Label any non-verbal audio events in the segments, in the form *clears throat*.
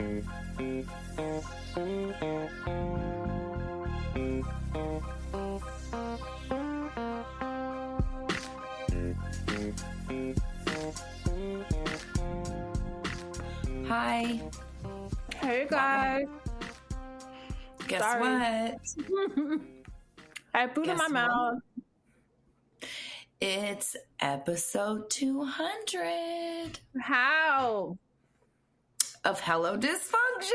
Hi. Hey guys. Guess Sorry. what? *laughs* I food in my what? mouth. It's episode 200 How? Of Hello Dysfunction.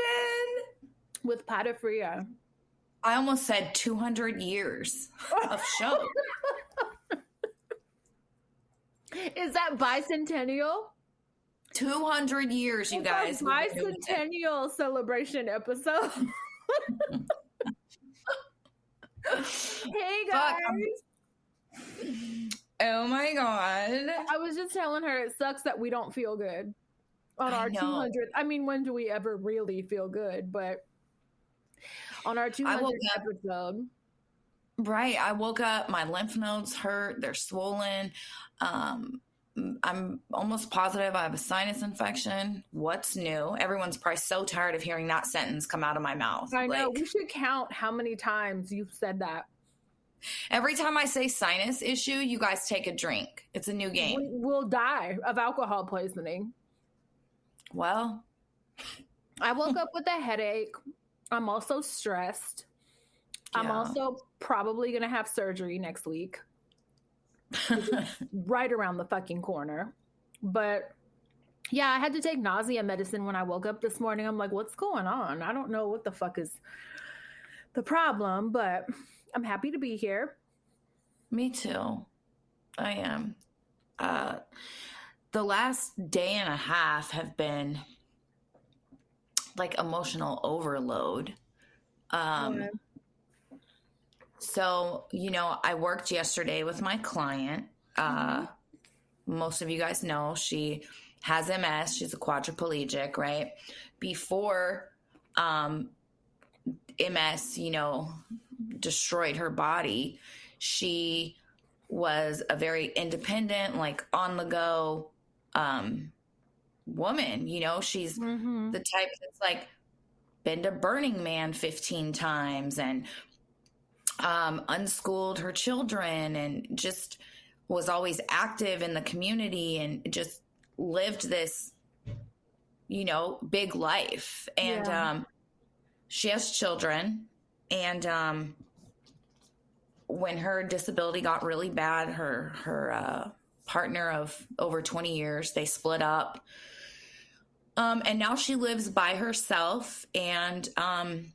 With Patafria. I almost said 200 years of show. *laughs* Is that bicentennial? 200 years, you It's guys. we've been doing this. bicentennial celebration episode. *laughs* hey Fuck, guys. Um, oh my God. I was just telling her it sucks that we don't feel good on I our know. 200th. I mean, when do we ever really feel good? But on our 200th episode, Right. I woke up, my lymph nodes hurt, they're swollen. Um, I'm almost positive I have a sinus infection. What's new? Everyone's probably so tired of hearing that sentence come out of my mouth. I know Like, we should count how many times you've said that. every time I say sinus issue, you guys take a drink. It's a new game. We, we'll die of alcohol poisoning. Well, I woke up with a headache. I'm also stressed. I'm also probably going to have surgery next week, *laughs* right around the fucking corner. But yeah, I had to take nausea medicine when I woke up this morning. I'm like, what's going on? I don't know what the fuck is the problem, but I'm happy to be here. me too. I am. Uh, the last day and a half have been like emotional overload. Um, Yeah. So, you know, I worked yesterday with my client. Uh, Most of you guys know she has MS. She's a quadriplegic, right? Before um, MS, you know, destroyed her body, she was a very independent, like on the go um, woman. You know, she's Mhm. the type that's like been to Burning Man 15 times and um, unschooled her children and just was always active in the community and just lived this, you know, big life. And Yeah. um, she has children. And um, when her disability got really bad, her her uh, partner of over 20 years, they split up. Um, and now she lives by herself and um,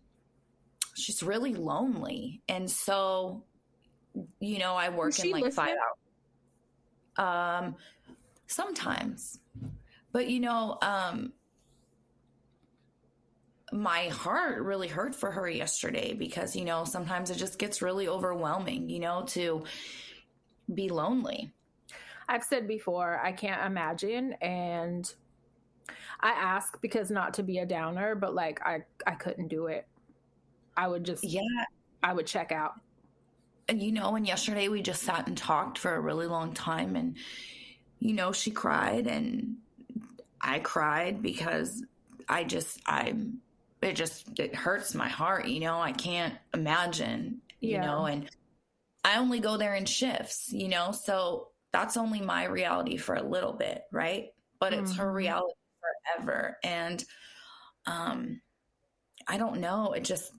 she's really lonely. And so, you know, I work in like listen? five hours. Um, sometimes, but you know, um, my heart really hurt for her yesterday because, you know, sometimes it just gets really overwhelming, you know, to be lonely. I've said before, I can't imagine. And I ask because not to be a downer, but like I, I couldn't do it. I would just, Yeah. I would check out. and you know and yesterday we just sat and talked for a really long time and you know she cried and i cried because i just i'm it just it hurts my heart you know i can't imagine you Yeah. know and i only go there in shifts you know so that's only my reality for a little bit right? But it's her Mhm. reality forever. And um i don't know. It just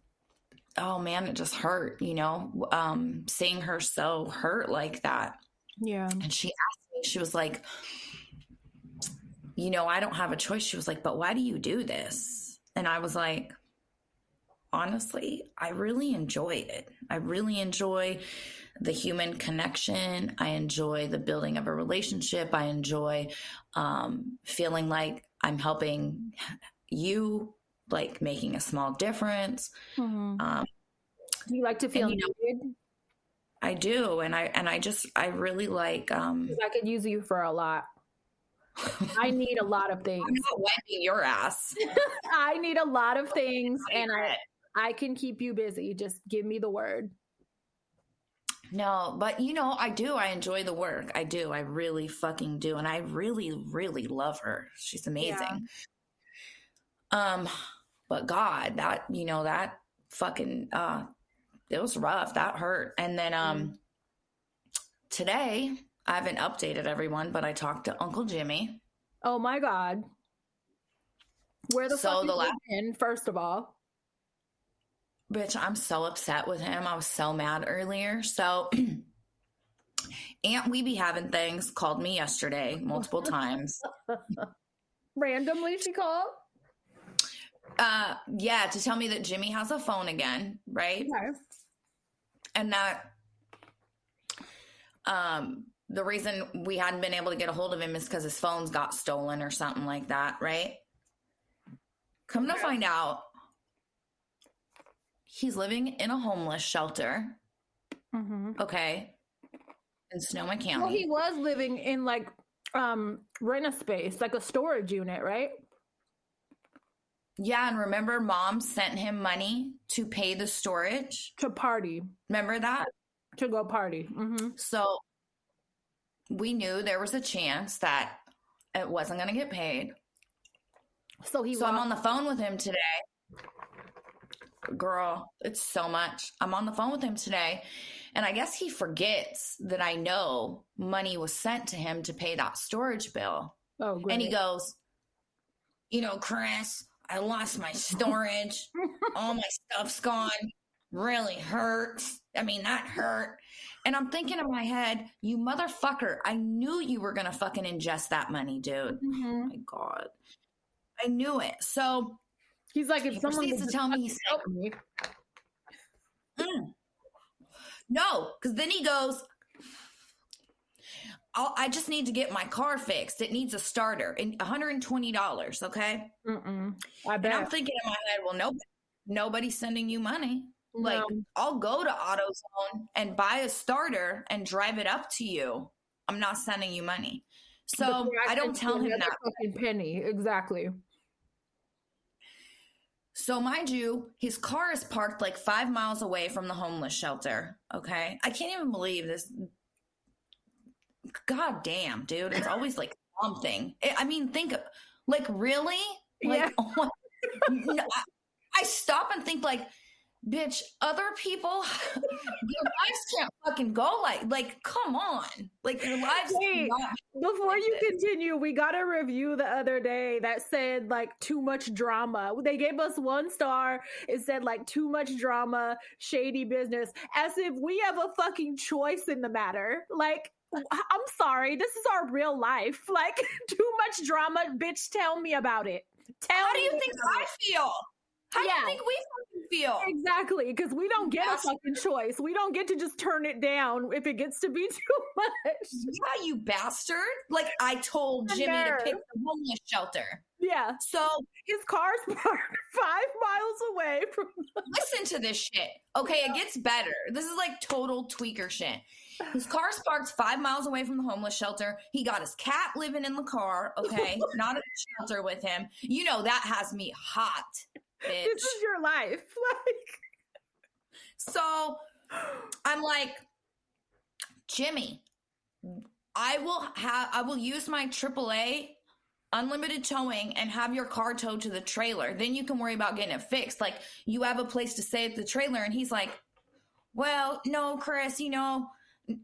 oh man it just hurt you know? Um seeing her so hurt like that. Yeah. and she asked me she was like you know i don't have a choice. She was like but why do you do this? And i was like honestly i really enjoy it. I really enjoy the human connection i enjoy the building of a relationship i enjoy um, feeling like i'm helping you like making a small difference Mhm. um, Do you like to feel you know- needed? I do, and I and I just I really like. um I could use you for a lot. I need a lot of *laughs* things. I'm not wiping your ass. *laughs* I need a lot of *laughs* things, and I I can keep you busy. Just give me the word. No, but you know, I do. I enjoy the work. I do. I really fucking do, and I really, really love her. She's amazing. Um, but God, that you know that fucking uh, it was rough. That hurt. And then um, today I haven't updated everyone, but I talked to Uncle Jimmy. Oh my God. Where the So fuck the the last- in, first of all? Bitch, I'm so upset with him. I was so mad earlier. So Aunt We Be Having Things called me yesterday multiple times. Randomly she called? Uh yeah, to tell me that Jimmy has a phone again, right? Okay. And that um the reason we hadn't been able to get a hold of him is because his phones got stolen or something like that, right? Come to find out, he's living in a homeless shelter, Mm-hmm. okay, in Sonoma County. Well, he was living in like um rent a space, like a storage unit, right? Yeah, and remember, mom sent him money to pay the storage. To party, Remember that? to go party. Mm-hmm. So we knew there was a chance that it wasn't going to get paid. So he so I'm on the phone with him today. Girl, it's so much. I'm on the phone with him today. And I guess he forgets that I know money was sent to him to pay that storage bill. Oh, great. And he goes, You know, Chris, I lost my storage. *laughs* All my stuff's gone. Really hurts. I mean, that hurt. And I'm thinking in my head, You motherfucker, I knew you were going to fucking ingest that money, dude. Mhm. Oh my God. I knew it. So He's like, if he someone needs to tell me, he's help me. Mm. No, because then he goes, I'll, I just need to get my car fixed. It needs a starter and $120. Okay. Mm-mm. I And I'm thinking in my head, well, nobody, nobody's sending you money. Like, I'll go to AutoZone and buy a starter and drive it up to you. I'm not sending you money. So I don't tell him that. fucking penny. Exactly. So, mind you, his car is parked like five miles away from the homeless shelter. Okay. I can't even believe this. God damn, dude. It's always like something. I- I mean, think, of- like, really? Like, Yeah. oh *laughs* No, I, I stop and think, like, bitch, other people, *laughs* your lives can't fucking go like, like, come on. Like, your lives Wait. Before you this. continue, we got a review the other day that said like too much drama. They gave us one star. It said like too much drama, shady business, as if we have a fucking choice in the matter. Like, I'm sorry, this is our real life. *laughs* Like, *laughs* too much drama, bitch. Tell me about it. Tell How do you think I feel? How do Yeah. you think we fucking feel? Exactly, because we don't get a fucking choice. We don't get to just turn it down if it gets to be *laughs* too much. Yeah, you bastard. Like I told Jimmy to pick the homeless shelter. Yeah, So his car's *laughs* parked five miles away from. listen to this shit. Okay, it gets better. This is like total tweaker shit. His car's parked five miles away from the homeless shelter. He got his cat living in the car, okay? *laughs* Not at the shelter with him. You know that has me hot, bitch. This is your life. *laughs* Like, So I'm like, Jimmy, I will have I will use my AAA unlimited towing and have your car towed to the trailer. Then you can worry about getting it fixed. Like you have a place to stay at the trailer. And he's like, Well, no, Chris, you know,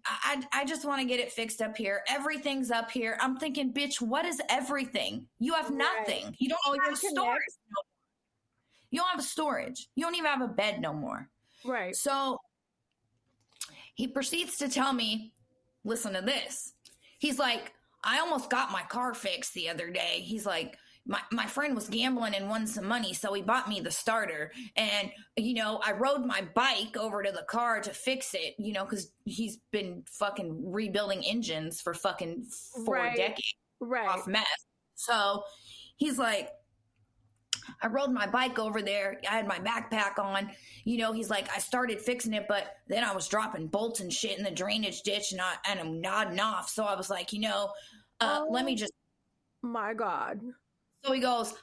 I, I just want to get it fixed up here. Everything's up here. I'm thinking, bitch, what is everything? You have Right. nothing. You don't have storage. connected. You don't have a storage. You don't even have a bed no more. right. So he proceeds to tell me, listen to this. He's like, I almost got my car fixed the other day. He's like, my, my friend was gambling and won some money, so he bought me the starter. And, you know, I rode my bike over to the car to fix it, you know, because he's been fucking rebuilding engines for fucking four Right. decades Right. off mess. So he's like, I rode my bike over there. I had my backpack on. You know, he's like, I started fixing it, but then I was dropping bolts and shit in the drainage ditch and, I, and I'm nodding off. So I was like, you know, uh, let me Oh. just. My God. So he goes,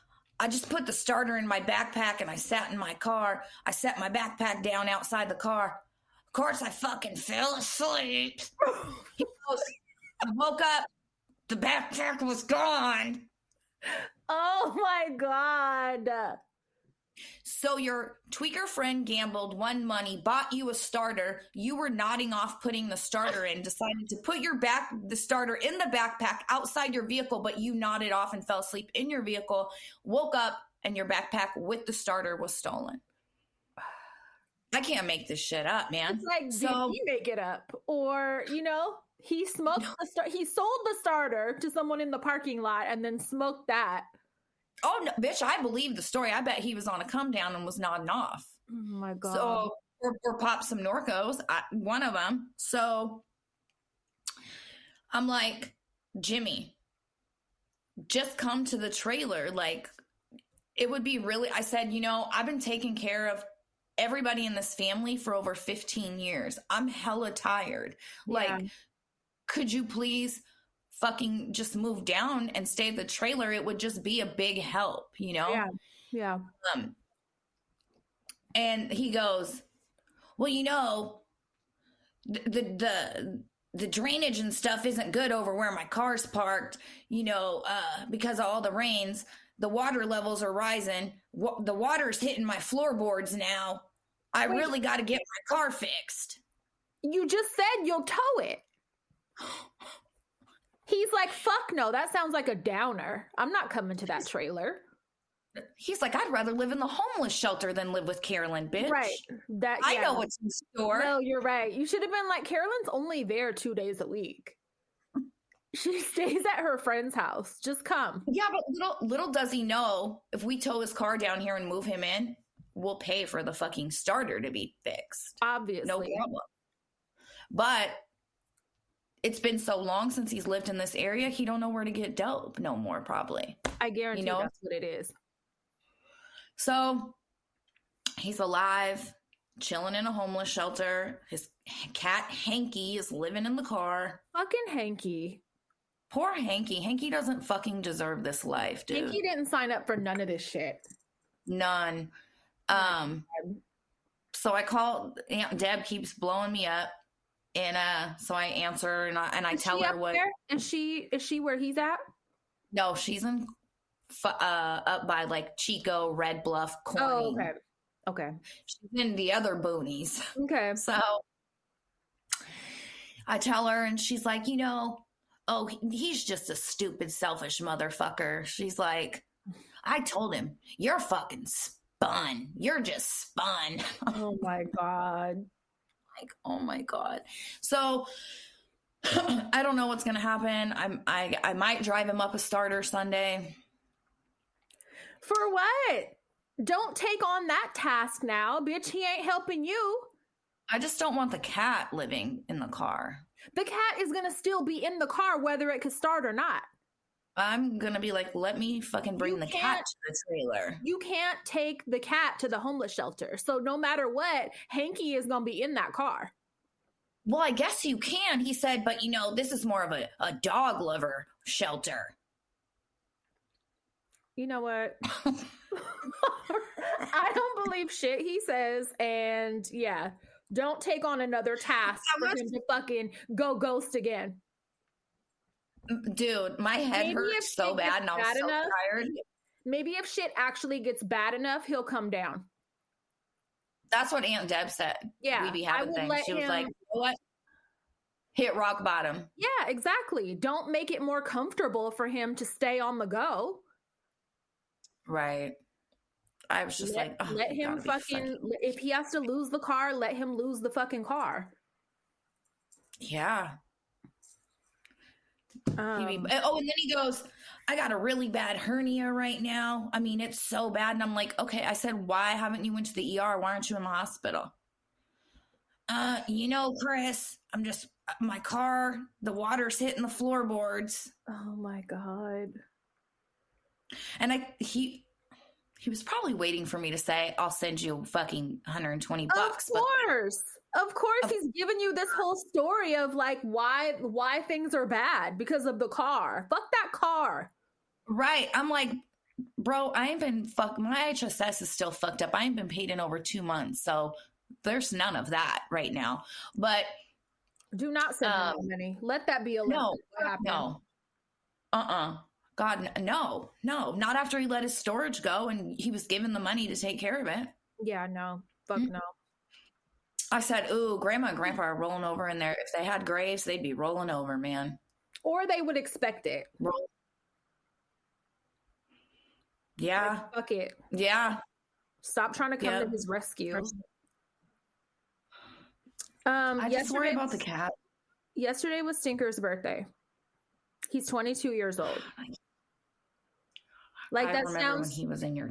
I just put the starter in my backpack and I sat in my car. I set my backpack down outside the car. Of course, I fucking fell asleep. *laughs* He goes, I woke up. The backpack was gone. *laughs* Oh my god. So your tweaker friend gambled, won money, bought you a starter. You were nodding off putting the starter in, decided to put your back the starter in the backpack outside your vehicle, but you nodded off and fell asleep in your vehicle, woke up and your backpack with the starter was stolen. I can't make this shit up, man. It's like, So- he make it up? Or, you know, he smoked the start he sold the starter to someone in the parking lot and then smoked that. Oh no, bitch, I believe the story. I bet he was on a come down and was nodding off. Oh my god. So or, or pop some Norcos, I, one of them. So I'm like, Jimmy, just come to the trailer. Like, it would be really. I said, you know, I've been taking care of everybody in this family for over 15 years. I'm hella tired. Like, Yeah. Could you please fucking just move down and stay at the trailer? It would just be a big help, you know? Yeah. Yeah. Um, and he goes, "Well, you know, the, the the the drainage and stuff isn't good over where my car's parked. You know, uh, because of all the rains, the water levels are rising. Wa- the water's hitting my floorboards now. I Wait. really got to get my car fixed." You just said you'll tow it. He's like, fuck no, that sounds like a downer. I'm not coming to that trailer. He's like, "I'd rather live in the homeless shelter than live with Carolyn, bitch." Right. That I know what's in store. No, you're right. You should have been like, Carolyn's only there two days a week. She *laughs* stays at her friend's house. Just come. Yeah, but little little does he know if we tow his car down here and move him in, we'll pay for the fucking starter to be fixed. Obviously. No problem. But it's been so long since he's lived in this area, he don't know where to get dope no more, probably. I guarantee You know? that's what it is. So he's alive, chilling in a homeless shelter. His cat Hanky is living in the car. Fucking Hanky. Poor Hanky. Hanky doesn't fucking deserve this life, dude. Hanky didn't sign up for none of this shit. None. Um so I call Aunt Deb keeps blowing me up and uh so I answer and I and I Is tell her what there? Is she is she where he's at? no she's in uh up by like Chico, Red Bluff, Corning. Oh, okay. Okay. She's in the other boonies. Okay. *laughs* So I tell her and she's like, "You know, oh, he's just a stupid selfish motherfucker." She's like, "I told him, you're fucking spun. You're just spun." *laughs* Oh my god. Like oh my god so *clears throat* i don't know what's gonna happen i'm i i might drive him up a starter sunday For what? Don't take on that task now, bitch. He ain't helping you. i just don't want the cat living in the car The cat is gonna still be in the car whether it could start or not. I'm gonna be like let me fucking bring You the cat to the trailer You can't take the cat to the homeless shelter. So no matter what, Hanky is gonna be in that car. well i guess you can he said but you know this is more of a, a dog lover shelter You know what? *laughs* *laughs* I don't believe shit he says, and yeah, don't take on another task for him to fucking go ghost again. Dude my head Maybe hurts so bad and i'm so enough- tired Maybe if shit actually gets bad enough, he'll come down. that's what aunt deb said Yeah, we be having things she was like you know what hit rock bottom Yeah, exactly. Don't make it more comfortable for him to stay on the go. Right. I was just let, like, oh, let him fucking, if he has to lose the car, let him lose the fucking car. Yeah. Um, oh, and then he goes, I got a really bad hernia right now. I mean, it's so bad. And I'm like, okay. I said, why haven't you went to the ER? Why aren't you in the hospital? Uh, you know, Chris, I'm just my car. The water's hitting the floorboards, oh my god. and I he he was probably waiting for me to say, I'll send you fucking 120 bucks. of But course. Of course Of- he's giving you this whole story of like why why things are bad because of the car. Fuck that car. Right. I'm like, bro, I ain't been fuck my HSS is still fucked up. I ain't been paid in over two months. So there's none of that right now. But Do not send him Um, money. Let that be a no, What happened. no. Uh-uh. God, no, no, not after he let his storage go and he was given the money to take care of it. Yeah, no, fuck Mm. no. I said, "Ooh, grandma and grandpa are rolling over in there. If they had graves, they'd be rolling over, man. Or they would expect it. Roll. Yeah, Like, fuck it. yeah. Stop trying to come Yeah. to his rescue. Um, I just worry about the cat. Yesterday was Stinker's birthday. He's 22 years old. Like I that sounds when he was in your.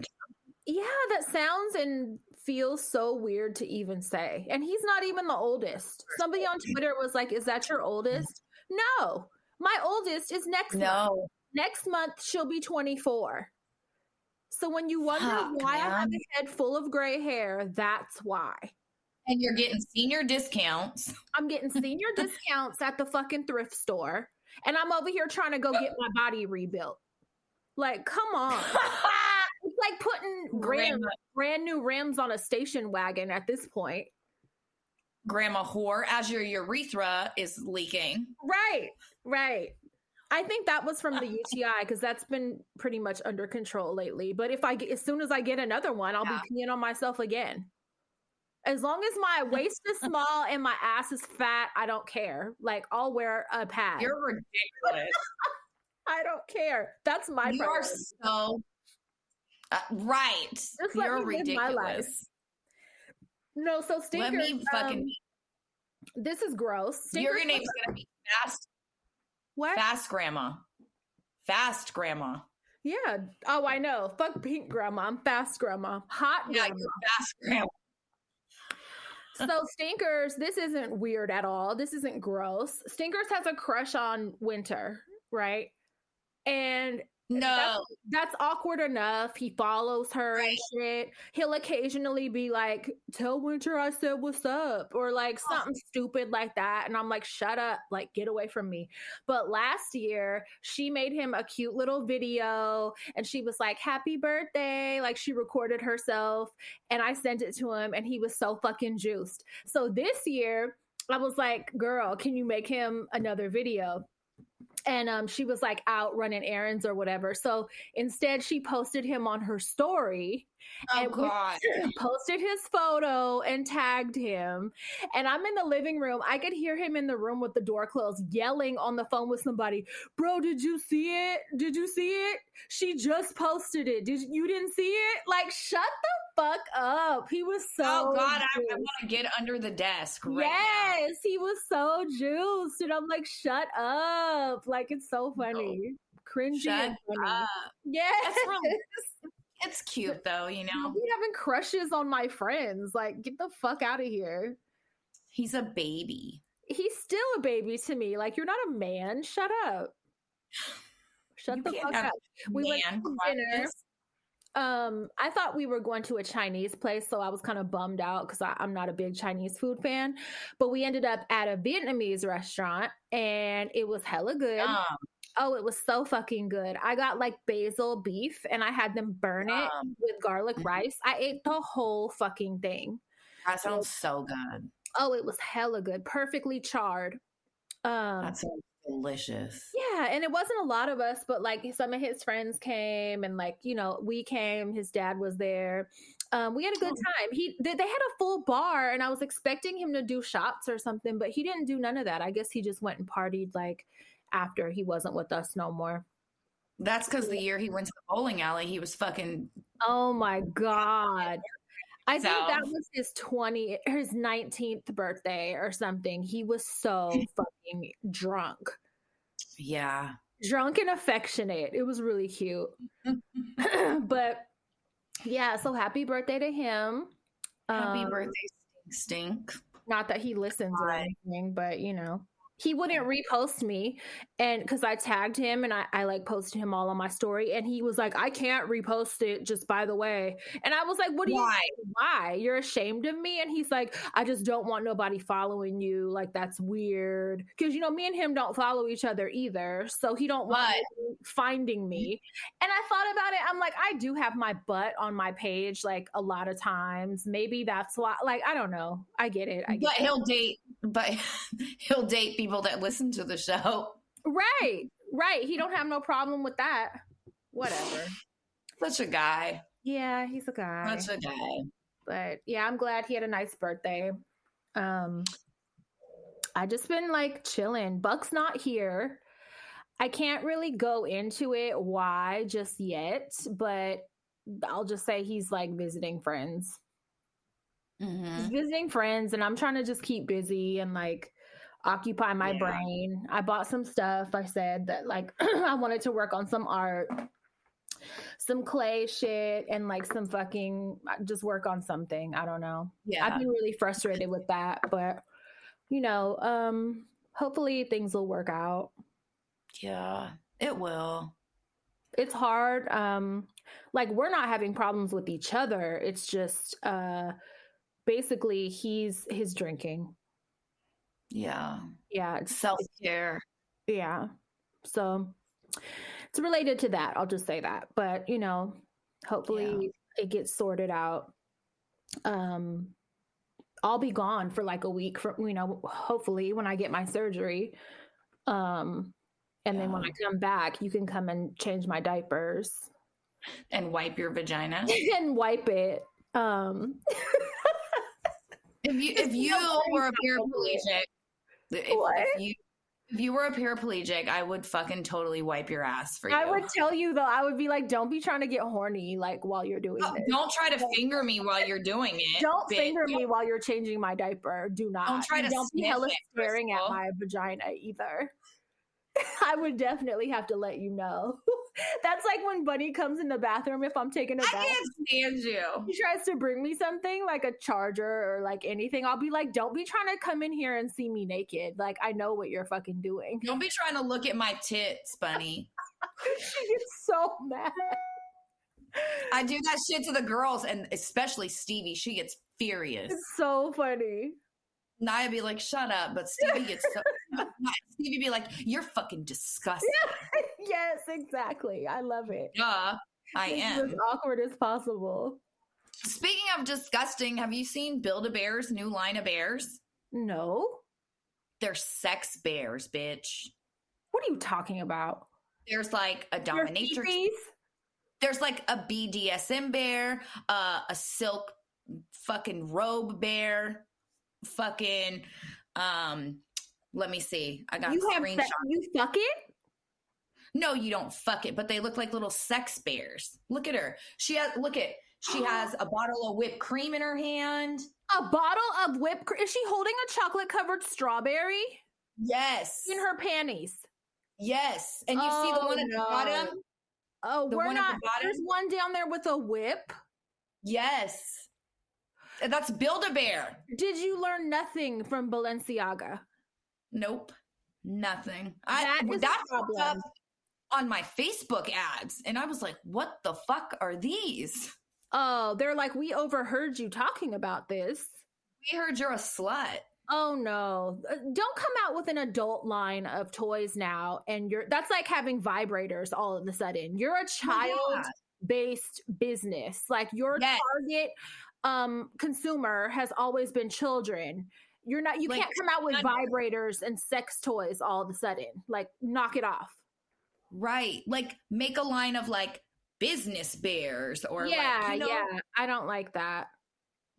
Yeah, that sounds and feels so weird to even say. And he's not even the oldest. Somebody on Twitter was like, Is that your oldest? No, my oldest is next month. No, Next month, she'll be 24. So when you wonder Fuck, why I have a head full of gray hair, that's why. and you're getting senior discounts. I'm getting senior *laughs* discounts at the fucking thrift store. And I'm over here trying to go get my body rebuilt. Like, come on. *laughs* It's like putting ram, Grandma, brand new rims on a station wagon at this point. grandma whore, as your urethra is leaking. Right, right. I think that was from the UTI because that's been pretty much under control lately. But if I get, as soon as I get another one, I'll Yeah. be peeing on myself again. As long as my *laughs* waist is small and my ass is fat, I don't care. Like I'll wear a pad. You're ridiculous. *laughs* I don't care. That's my you are so uh, right. Just let You're me live my life. ridiculous. No, so Let me fucking. um, this is gross. your name's gonna be fast, what? fast grandma, fast grandma. Yeah. Oh, I know. Fuck pink grandma. I'm fast grandma. Hot Yeah, grandma. you're fast grandma. *laughs* so Stinkers, this isn't weird at all. This isn't gross. Stinkers has a crush on Winter, right? And No, that's awkward enough. He follows her and shit. He'll occasionally be like, "Tell Winter I said what's up," or like Oh. something stupid like that, and I'm like, "Shut up! Like, get away from me." But last year, she made him a cute little video, and she was like, "Happy birthday!" Like she recorded herself, and I sent it to him, and he was so fucking juiced. So this year, I was like, "Girl, can you make him another video?" And um, she was like out running errands or whatever. So instead, she posted him on her story, oh and god, *laughs* posted his photo, and tagged him. And I'm in the living room. I could hear him in the room with the door closed, yelling on the phone with somebody. Bro, did you see it? Did you see it? She just posted it. Did you didn't see it? Like, shut the fuck up. He was so. oh god, I, I want to get under the desk right yes, he was so juiced, and I'm like, shut up! Like it's so funny, cringy now. and Shut funny. up. Yes, really- It's cute *laughs* though, you know. having crushes on my friends. Like, get the fuck out of here. He's a baby. He's still a baby to me. Like, you're not a man. Shut up. Shut You the fuck up. We went to dinner. Um, I thought we were going to a Chinese place, so I was kind of bummed out because I'm not a big Chinese food fan. But we ended up at a Vietnamese restaurant, and it was hella good. Um, Oh, it was so fucking good. I got like basil beef, and I had them burn it with garlic mhm. rice. I ate the whole fucking thing. that sounds so good. Oh, it was hella good, perfectly charred. Um, That sounds delicious. Yeah, and it wasn't a lot of us, but like some of his friends came, and like you know, we came. His dad was there. Um, we had a good Oh. time. He they, they had a full bar, and I was expecting him to do shots or something, but he didn't do none of that. I guess he just went and partied like after he wasn't with us no more. That's because the year he went to the bowling alley, he was fucking. Oh my god. I think that was his 20 his 19th birthday or something. He was so *laughs* fucking drunk. Yeah. Drunk and affectionate. It was really cute. *laughs* *clears throat* but yeah, so happy birthday to him. Happy Um, birthday, stink, stink. Not that he listens or anything, but you know. He wouldn't repost me and because I tagged him and I, I like posted him all on my story and he was like, I can't repost it just by the way. And I was like, What do you Why? why? You're ashamed of me? And he's like, I just don't want nobody following you. Like that's weird. Cause you know, me and him don't follow each other either. So he don't want finding me. And I thought about it. I'm like, I do have my butt on my page like a lot of times. Maybe that's why like I don't know. I get it. I get But he'll date. But *laughs* he'll date people that listen to the show. Right. Right. He don't have no problem with that. Whatever. Such a guy. Yeah, he's a guy. Such a guy. But yeah, I'm glad he had a nice birthday. Um I just been like chilling. Buck's not here. I can't really go into it why just yet, but I'll just say he's like visiting friends. Mhm. He's visiting friends, and I'm trying to just keep busy and like occupy my Yeah. brain. I bought some stuff. I said that like *clears throat* I wanted to work on some art, some clay shit, and like some fucking uh, just work on something. I don't know. Yeah. I've been really frustrated with that, but you know, um, hopefully things will work out. yeah. It will. It's hard. Um, like we're not having problems with each other. It's just uh basically he's his drinking. Yeah. Yeah, it's Self care. yeah. So it's related to that. I'll just say that. But you know, hopefully it gets sorted out. Um I'll be gone for like a week from you know, hopefully when I get my surgery. Um and then when I come back, you can come and change my diapers And wipe your vagina. *laughs* and wipe it. Um *laughs* If you if you were a got to do it. paraplegic, What? if you if you were a paraplegic, I would fucking totally wipe your ass for you. I would tell you though, I would be like, don't be trying to get horny like while you're doing Oh, this. don't try to finger me while you're doing it. Don't bitch. finger me while you're changing my diaper. Do not. Don't try to Don't be hella it, staring at my vagina either. *laughs* I would definitely have to let you know. *laughs* That's like when Bunny comes in the bathroom if I'm taking a I bath. I can't stand you. He tries to bring me something like a charger or like anything. I'll be like, don't be trying to come in here and see me naked. Like, I know what you're fucking doing. Don't be trying to look at my tits, bunny. *laughs* she gets so mad. I do that shit to the girls, and especially Stevie. She gets furious. It's so funny. Naya be like, "Shut up," but Stevie *laughs* gets so. Stevie be like, "You're fucking disgusting." *laughs* yes, exactly. I love it. Duh, I It's am. as awkward as possible. Speaking of disgusting, have you seen Build a Bear's new line of bears? No. They're sex bears, bitch. What are you talking about? There's like a dominatrix. There's like a BDSM bear, uh, a silk fucking robe bear, fucking um. Let me see. I got You screenshots. se- you fuck it? No, you don't fuck it, but they look like little sex bears. Look at her. She has look at she *gasps* has a bottle of whipped cream in her hand. A bottle of whipped cream. Is she holding a chocolate covered strawberry Yes. in her panties? Yes. And you see the one at the no. bottom? Oh, The we're one at the not. bottom? There's one down there with a whip. Yes. That's Build a Bear. Did you learn nothing from Balenciaga? Nope. Nothing. That I is that popped problem. up on my Facebook ads. And I was like, what the fuck are these? Oh, they're like, we overheard you talking about this. We heard you're a slut. Oh no. Uh, Don't come out with an adult line of toys now and you're that's like having vibrators all of a sudden. You're a child Yeah. based business. Like your Yes. target um consumer has always been children. You're not you Like, can't come out with vibrators and sex toys all of a sudden. Like knock it off. Right. Like make a line of like business bears or yeah, like, you know, yeah. I don't like that.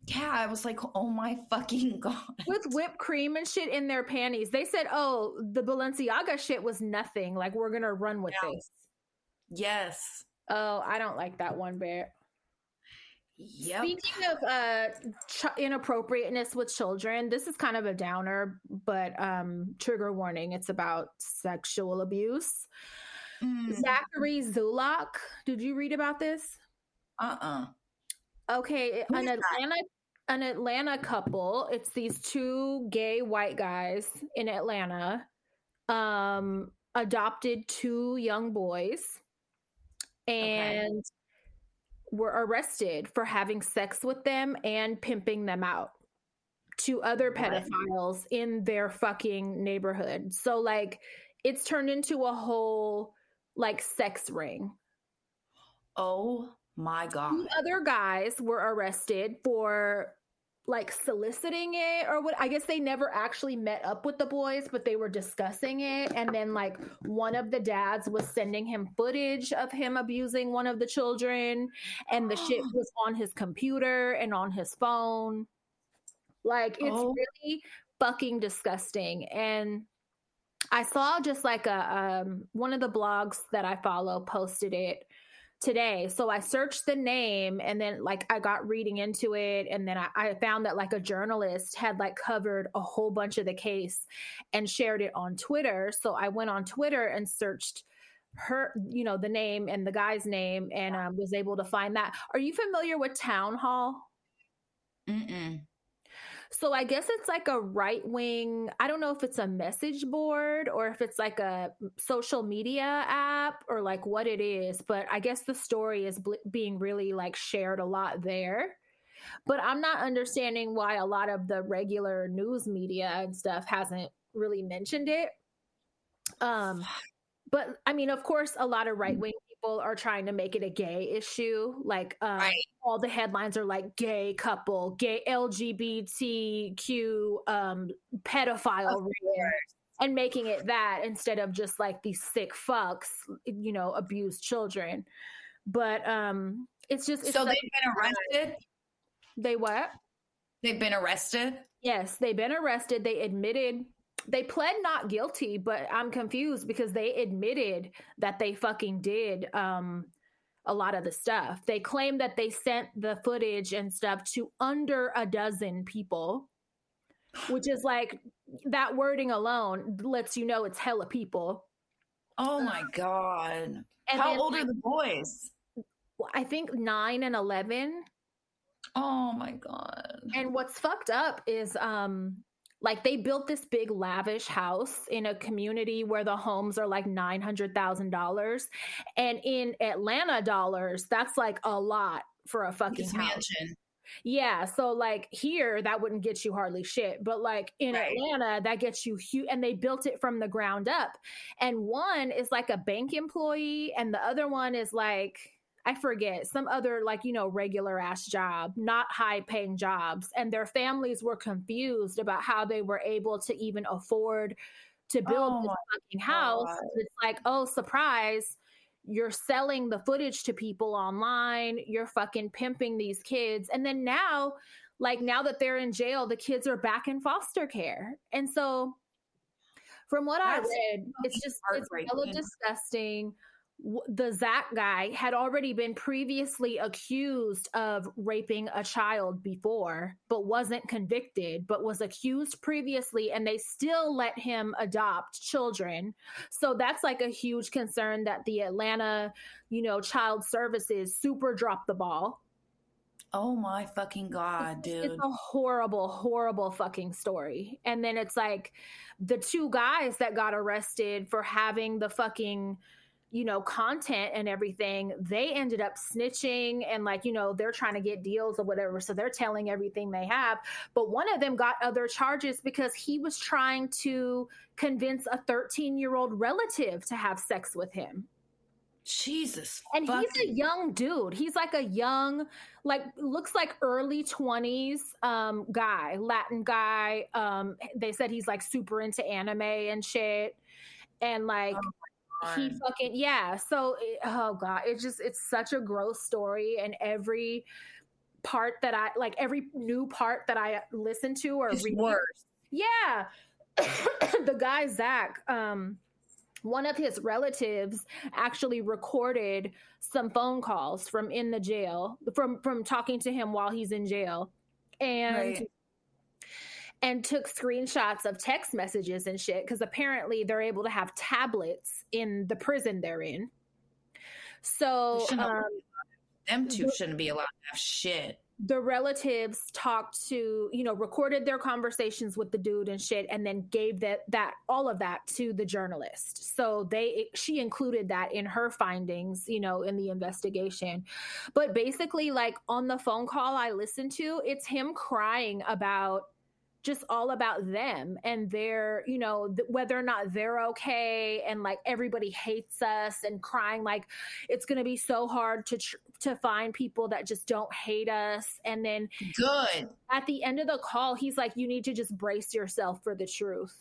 Yeah, I was like, oh my fucking *laughs* god. With whipped cream and shit in their panties. They said, "Oh, the Balenciaga shit was nothing. Like we're going to run with Yeah. this." Yes. Oh, I don't like that one bit. Yep. Speaking of uh ch- inappropriateness with children, this is kind of a downer, but um trigger warning. It's about sexual abuse. Mm, Zachary Zulock, did you read about this? uh-uh. Okay, Who an is that? Atlanta an Atlanta couple. It's these two gay white guys in Atlanta. Um adopted two young boys and were arrested for having sex with them and pimping them out to other pedophiles in their fucking neighborhood. So like it's turned into a whole like sex ring. Oh my god. Two other guys were arrested for like soliciting it or what I guess they never actually met up with the boys but they were discussing it. And then like one of the dads was sending him footage of him abusing one of the children. And the shit *gasps* was on his computer and on his phone. Like it's Oh. really fucking disgusting. And I saw just like a um one of the blogs that I follow posted it today. So I searched the name and then like I got reading into it and then I, I found that like a journalist had like covered a whole bunch of the case and shared it on Twitter. So I went on Twitter and searched her you know the name and the guy's name and um, was able to find that. Are you familiar with Town Hall? Mm-mm. So I guess it's like a right wing. I don't know if it's a message board or if it's like a social media app or like what it is, but I guess the story is bl- being really like shared a lot there. But I'm not understanding why a lot of the regular news media and stuff hasn't really mentioned it. Um but I mean, of course, a lot of right wing people are trying to make it a gay issue. Like, um, Right. all the headlines are like gay couple, gay LGBTQ, um, pedophile, and making it that instead of just like these sick fucks, you know, abused children. But um, it's just it's So like- they've been arrested. they what? They've been arrested. Yes, they've been arrested. They admitted they pled not guilty, but I'm confused because they admitted that they fucking did um a lot of the stuff. They claim that they sent the footage and stuff to under a dozen people, which is like that wording alone lets you know it's hella people. Oh my god! And How then, old are the boys? I think 9 and 11 Oh my god! And what's fucked up is um like they built this big lavish house in a community where the homes are like $900,000 and in Atlanta dollars that's like a lot for a fucking house. mansion. Yeah, so like here that wouldn't get you hardly shit, but like in Right. Atlanta that gets you huge and they built it from the ground up. And one is like a bank employee and the other one is like I forget, some other like, you know, regular ass job, not high paying jobs and their families were confused about how they were able to even afford to build Oh this fucking house. God. It's like, "Oh, surprise, you're selling the footage to people online you're fucking pimping these kids and then now like now that they're in jail the kids are back in foster care and so from what That's i read it's just it's hella heartbreaking. disgusting the Zach guy had already been previously accused of raping a child before, but wasn't convicted, but was accused previously, and they still let him adopt children. So that's like a huge concern that the Atlanta, you know, child services super dropped the ball. Oh my fucking god, dude! It's a horrible, horrible fucking story. And then it's like the two guys that got arrested for having the fucking, you know, content and everything, they ended up snitching and like, you know, they're trying to get deals or whatever. So they're telling everything they have. But one of them got other charges because he was trying to convince a 13 year old relative to have sex with him. Jesus, And he's a young dude. He's like a young, like looks like early twenties um guy, Latin guy. Um they said he's like super into anime and shit. And like he fucking yeah. So it- oh god, it's just it's such a gross story and every part that I like every new part that I listen to or It's read worse. yeah. *coughs* the guy Zach, um, one of his relatives actually recorded some phone calls from in the jail from from talking to him while he's in jail and Right. And took screenshots of text messages and shit because apparently they're able to have tablets in the prison they're in. So um, Them two shouldn't be allowed to have shit. the relatives talked to you know recorded their conversations with the dude and shit and then gave that that all of that to the journalist. So they she included that in her findings you know in the investigation. But basically like on the phone call i listened to it's him crying about just all about them and their, you know, th- whether or not they're okay and like everybody hates us and crying like it's going to be so hard to tr- to find people that just don't hate us. And then good. at the end of the call he's like you need to just brace yourself for the truth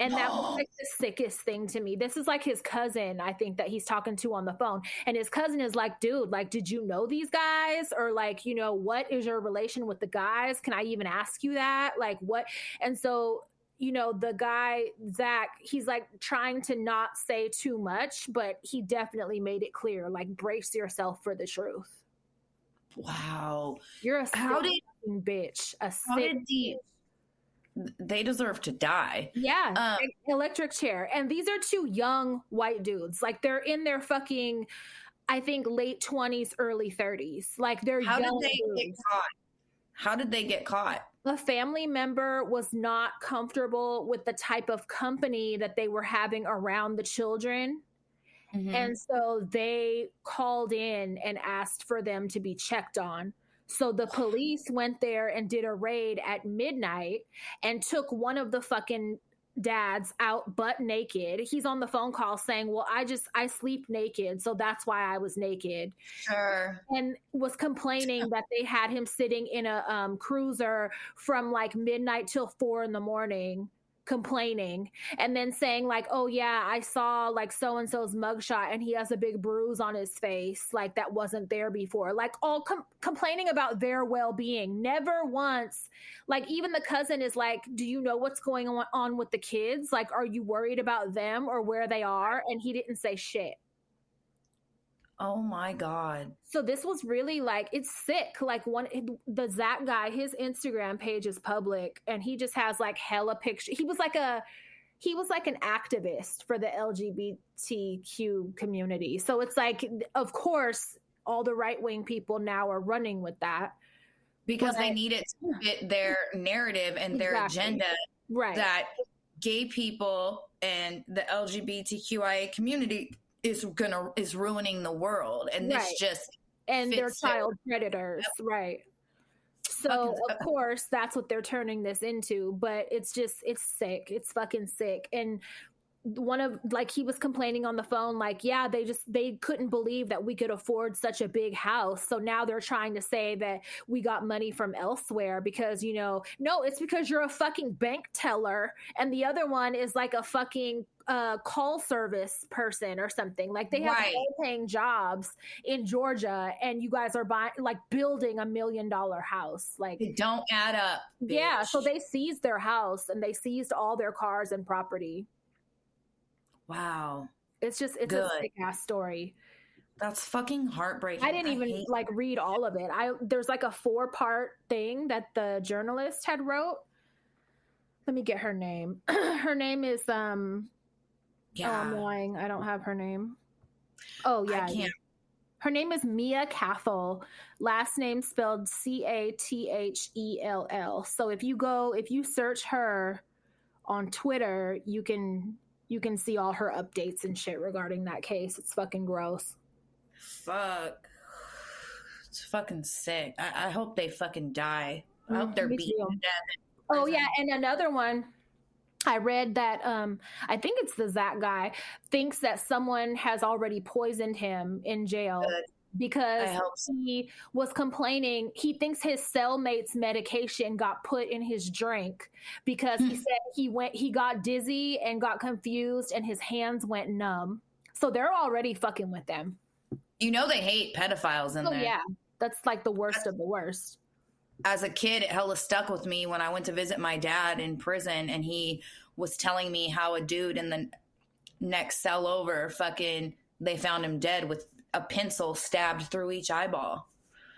and that was like the sickest thing to me. This is like his cousin, I think, that he's talking to on the phone. And his cousin is like, dude, like, did you know these guys? Or like, you know, what is your relation with the guys? Can I even ask you that? Like, what? And so, you know, the guy, Zach, he's like trying to not say too much, but he definitely made it clear like, brace yourself for the truth. wow You're a How sick did- bitch. A how sick did the they deserve to die Yeah, Um, electric chair. And these are two young white dudes. Like they're in their fucking, I think, late 20s, early 30s. Like they're how did they get caught how did they get caught A family member was not comfortable with the type of company that they were having around the children. Mm-hmm. And so they called in and asked for them to be checked on. So the police went there and did a raid at midnight and took one of the fucking dads out butt naked. He's on the phone call saying, "Well, I just I sleep naked, so that's why I was naked." sure And was complaining that they had him sitting in a um, cruiser from like midnight till 4 in the morning complaining and then saying like oh yeah i saw like so and so's mugshot and he has a big bruise on his face like that wasn't there before. Like all com- complaining about their well-being. Never once like even the cousin is like do you know what's going on, on with the kids? Like are you worried about them or where they are? And he didn't say shit oh my god. So this was really like it's sick. Like one the zach guy his instagram page is public and he just has like hella picture he was like a he was like an activist for the lgbtq community. So it's like of course all the right-wing people now are running with that. Because they But- need it to fit their narrative and their Exactly. agenda right. that gay people and the LGBTQIA community is gonna is ruining the world, and this just and they're child predators, right? So of course that's what they're turning this into, but it's just it's sick. It's fucking sick. And one of like he was complaining on the phone like yeah they just they couldn't believe that we could afford such a big house so now they're trying to say that we got money from elsewhere because you know no it's because you're a fucking bank teller and the other one is like a fucking uh call service person or something like they have Right. paying jobs in Georgia and you guys are buying like building a million dollar house like they don't add up. yeah so they seized their house and they seized all their cars and property wow, it's just it's Good. a sick ass story that's fucking heartbreaking. i didn't even hate- like read all of it i there's like a four part thing that the journalist had wrote let me get her name *clears throat* her name is um oh i'm lying i don't have her name oh yeah I can't. Her name is Mia Cathell. Last name spelled C A T H E L L. So if you go, if you search her on Twitter, you can you can see all her updates and shit regarding that case. It's fucking gross. Fuck, it's fucking sick. I, I hope they fucking die. I mm, hope they're Me beaten to death. Oh yeah, and another one. I read that um I think it's the Zach guy thinks that someone has already poisoned him in jail Good. because I hope so. he was complaining. He thinks his cellmate's medication got put in his drink because he Hmm. said he went he got dizzy and got confused and his hands went numb. So they're already fucking with them. You know they hate pedophiles in Oh there. yeah. That's like the worst of the worst. As a kid, it hella stuck with me when I went to visit my dad in prison, and he was telling me how a dude in the next cell over, fucking, they found him dead with a pencil stabbed through each eyeball.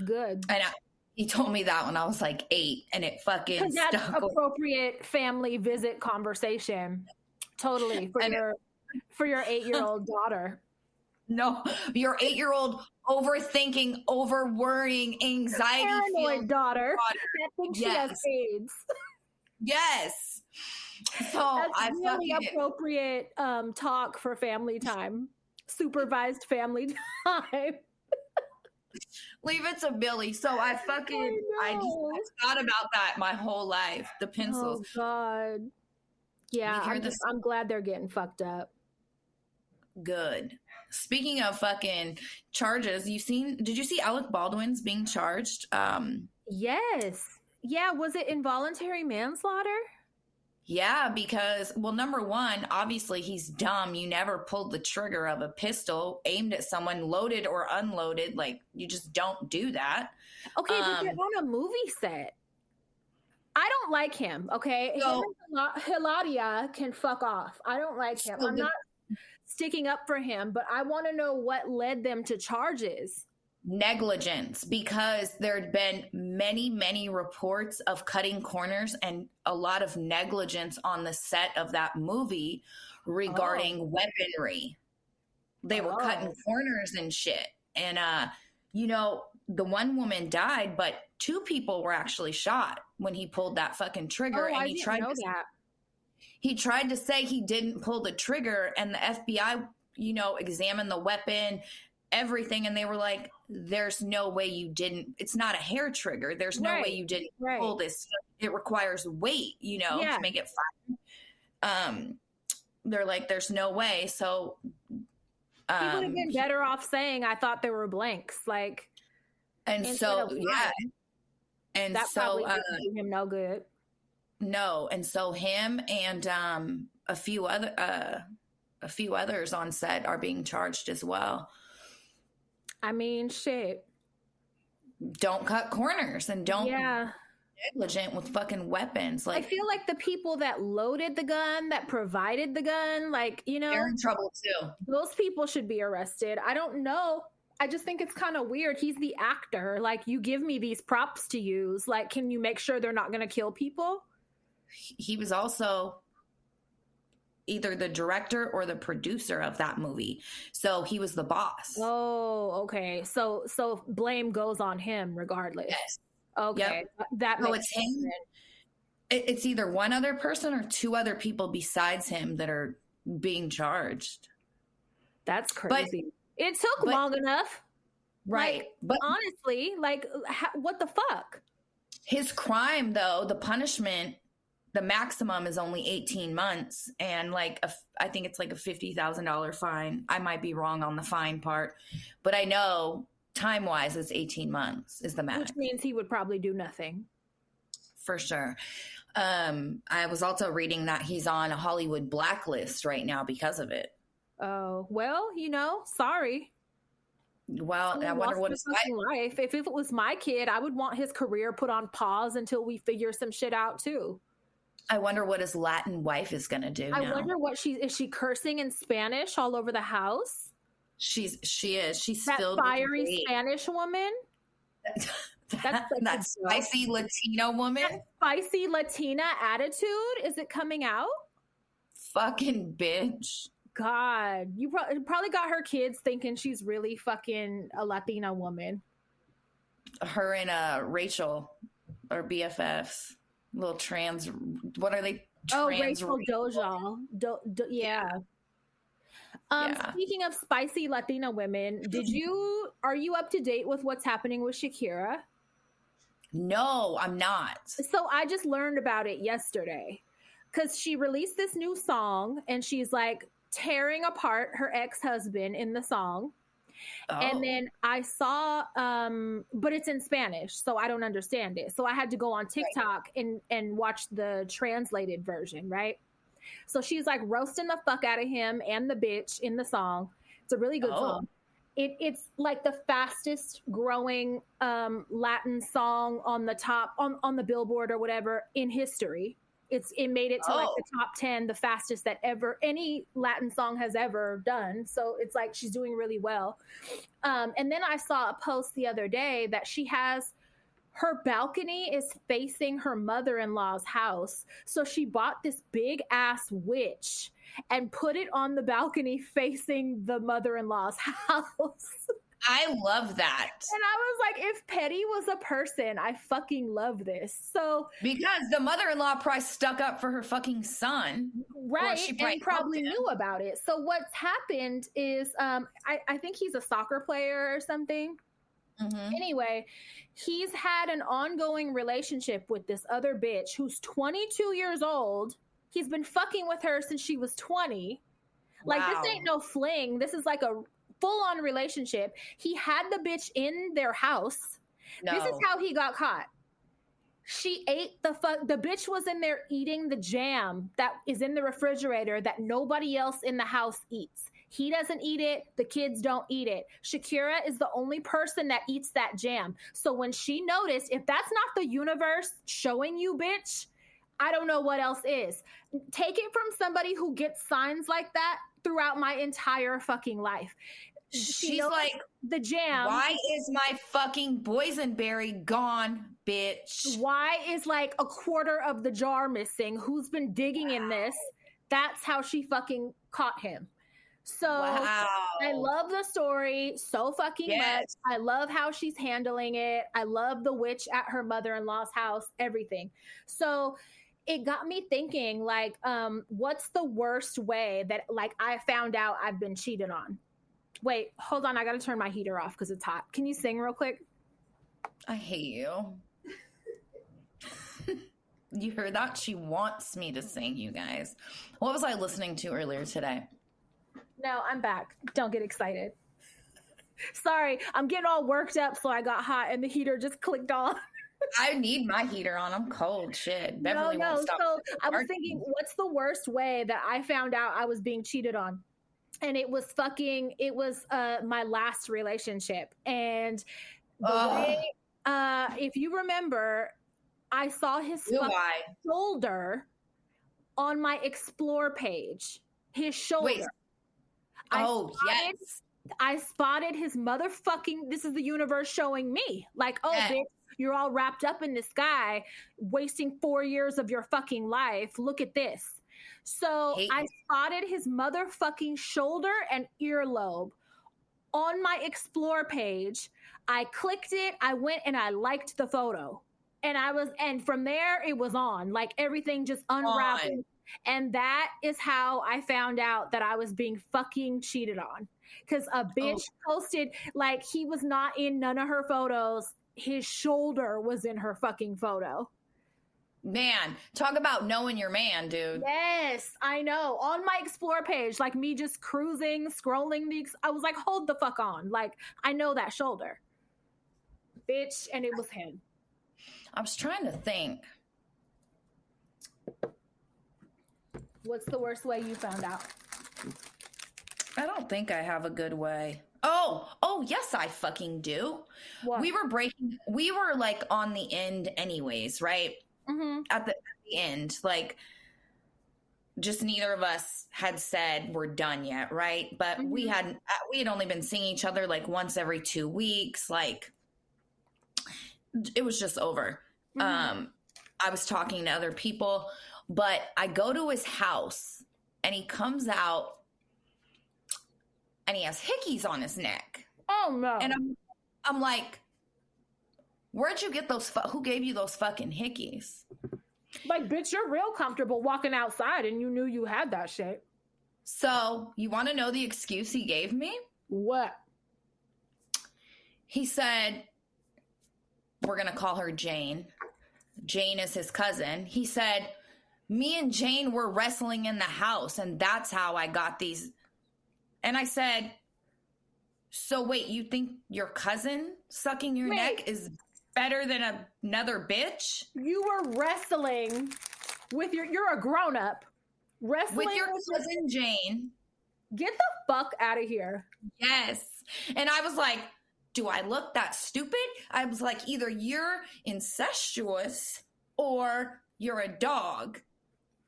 Good. And I, he told me that when I was like eight, and it fucking that's stuck. with- appropriate family visit conversation. Totally for know. your for your eight year old daughter. No, your eight year old overthinking, over worrying, anxiety. Paranoid daughter daughter. that thinks she has Yes. AIDS. Yes. So That's I really fucking appropriate um, talk for family time. Supervised family *laughs* time. Leave it to Billy. So I *laughs* fucking I, just I thought about that my whole life. The pencils. Oh God. Yeah, I'm, just, I'm glad they're getting fucked up. Good. Speaking of fucking charges, you seen? Did you see Alec Baldwin's being charged? Um, yes. Yeah. Was it involuntary manslaughter? Yeah, because well, number one, obviously he's dumb. You never pulled the trigger of a pistol aimed at someone, loaded or unloaded. Like you just don't do that. Okay, um, but they're on a movie set. I don't like him. Okay, so, Hilaria can fuck off. I don't like him. So I'm not sticking up for him, but I want to know what led them to charges negligence because there'd been many many reports of cutting corners and a lot of negligence on the set of that movie regarding oh. weaponry they were oh. cutting corners and shit and uh you know the one woman died but two people were actually shot when he pulled that fucking trigger oh, and he tried to that. He tried to say he didn't pull the trigger and the FBI you know examined the weapon everything and they were like there's no way you didn't it's not a hair trigger. There's no right. way you didn't right. pull this it requires weight you know yeah. to make it fire. Um they're like there's no way. So um, he would have been better off saying i thought there were blanks like and so yeah. And that so probably uh, him no good no and so him and um a few other uh a few others on set are being charged as well I mean, shit. Don't cut corners and don't yeah. negligent with fucking weapons. Like I feel like the people that loaded the gun, that provided the gun, like you know, they're in trouble too. Those people should be arrested. I don't know. I just think it's kind of weird. He's the actor. Like you give me these props to use. Like, can you make sure they're not going to kill people? He was also either the director or the producer of that movie. So he was the boss. Oh, okay. So so blame goes on him regardless. Yes. Okay. Yep. That so it's him. It's either one other person or two other people besides him that are being charged. That's crazy. But, it took but, long enough. Right. Like, but honestly, like what the fuck? His crime though, the punishment the maximum is only 18 months and like a, I think it's like a $50,000 fine. I might be wrong on the fine part, but I know time wise it's 18 months is the max. Which means he would probably do nothing. For sure. Um, I was also reading that he's on a Hollywood blacklist right now because of it. Oh, well, you know, sorry. Well, I wonder what it's like. Life. If, if it was my kid, I would want his career put on pause until we figure some shit out too. I wonder what his Latin wife is going to do. I now. wonder what she is. She cursing in Spanish all over the house. She's she is. She's that fiery Spanish woman. *laughs* that, that spicy Latino woman. That spicy Latina attitude. Is it coming out? Fucking bitch. God, you pro- probably got her kids thinking she's really fucking a Latina woman. Her and uh Rachel are BFFs little trans. What are they? Oh, trans oh, Rachel Dolezal. Do, do, yeah. Um, yeah. Speaking of spicy Latina women, did you are you up to date with what's happening with Shakira? No, I'm not. So I just learned about it yesterday because she released this new song and she's like tearing apart her ex husband in the song. Oh. And then I saw, um, but it's in Spanish, so I don't understand it. So I had to go on TikTok right. and and watch the translated version, right? So she's like roasting the fuck out of him and the bitch in the song. It's a really good oh. song. It, it's like the fastest growing um, Latin song on the top on, on the Billboard or whatever in history. It's it made it to oh. like the oh. top 10 the fastest that ever any latin song has ever done so it's like she's doing really well um, and then i saw a post the other day that she has her balcony is facing her mother-in-law's house so she bought this big ass witch and put it on the balcony *laughs* facing the mother-in-law's *laughs* house I love that. And I was like, if Petty was a person, I fucking love this. So because the mother-in-law probably stuck up for her fucking son, right? She probably and probably knew about it. So what's happened is, um, I, I think he's a soccer player or something. Mhm. Anyway, he's had an ongoing relationship with this other bitch who's 22 years old. He's been fucking with her since she was 20. Like Wow. this ain't no fling. This is like a full on relationship. He had the bitch in their house. No. This is how he got caught. She ate the fuck. The bitch was in there eating the jam that is in the refrigerator that nobody else in the house eats. He doesn't eat it. The kids don't eat it. Shakira is the only person that eats that jam. So when she noticed, if that's not the universe showing you, bitch, I don't know what else is. Take it from somebody who gets signs like that throughout my entire fucking life. She She's like, the jam. why is my fucking boysenberry gone, bitch? Why is like a quarter of the jar missing? Who's been digging in this? That's how she fucking caught him. So wow. I love the story so fucking much. I love how she's handling it. I love the witch at her mother-in-law's house, everything. So it got me thinking like um what's the worst way that like I found out I've been cheated on? Wait, hold on, I got to turn my heater off cuz it's hot. Can you sing real quick? I hate you. *laughs* you heard that? She wants me to sing, you guys. What was I listening to earlier today? No, I'm back. Don't get excited. *laughs* Sorry, I'm getting all worked up, so I got hot and the heater just clicked on. *laughs* I need my heater on. I'm cold. Shit. Beverly no, no. won't stop. So I was thinking, what's the worst way that I found out I was being cheated on? And it was fucking. It was uh my last relationship, and the way, uh, if you remember, I saw his shoulder on my explore page. His shoulder. Wait. Oh, spotted- yes. I spotted his motherfucking. This is the universe showing me, like, oh, Yeah. bitch, you're all wrapped up in this guy, wasting four years of your fucking life. Look at this. So Hate I spotted his motherfucking shoulder and earlobe on my explore page. I clicked it. I went and I liked the photo, and I was, and from there it was on. Like everything just unraveled. And that is how I found out that I was being fucking cheated on. Because a oh. bitch posted, like, he was not in none of her photos. His shoulder was in her fucking photo. Man, talk about knowing your man, dude. Yes, I know. On my explore page, like me just cruising, scrolling the, I was like, hold the fuck on. Like, I know that shoulder. Bitch, and it was him. I was trying to think. What's the worst way you found out? I don't think I have a good way. Oh, oh, yes, I fucking do. What? We were breaking, we were like on the end, anyways, right? hmm At the, at the end, like, just neither of us had said we're done yet, right? But we Mhm. had we had only been seeing each other like once every two weeks. Like, it was just over. Mhm. Um, I was talking to other people, but I go to his house and he comes out and he has hickeys on his neck. And I'm I'm like, where'd you get those? Fu- who gave you those fucking hickeys? like, bitch, you're real comfortable walking outside and you knew you had that shit. So you want to know the excuse he gave me? What? He said, "We're gonna call her Jane. Jane is his cousin." He said, "Me and Jane were wrestling in the house, and that's how I got these." And I said, "So wait, you think your cousin sucking your Wait. neck is better than another bitch?" You were wrestling with your. You're a grown up. Wrestling with your with cousin Jane. Get the fuck out of here. Yes. And I was like, do I look that stupid? I was like, either you're incestuous or you're a dog.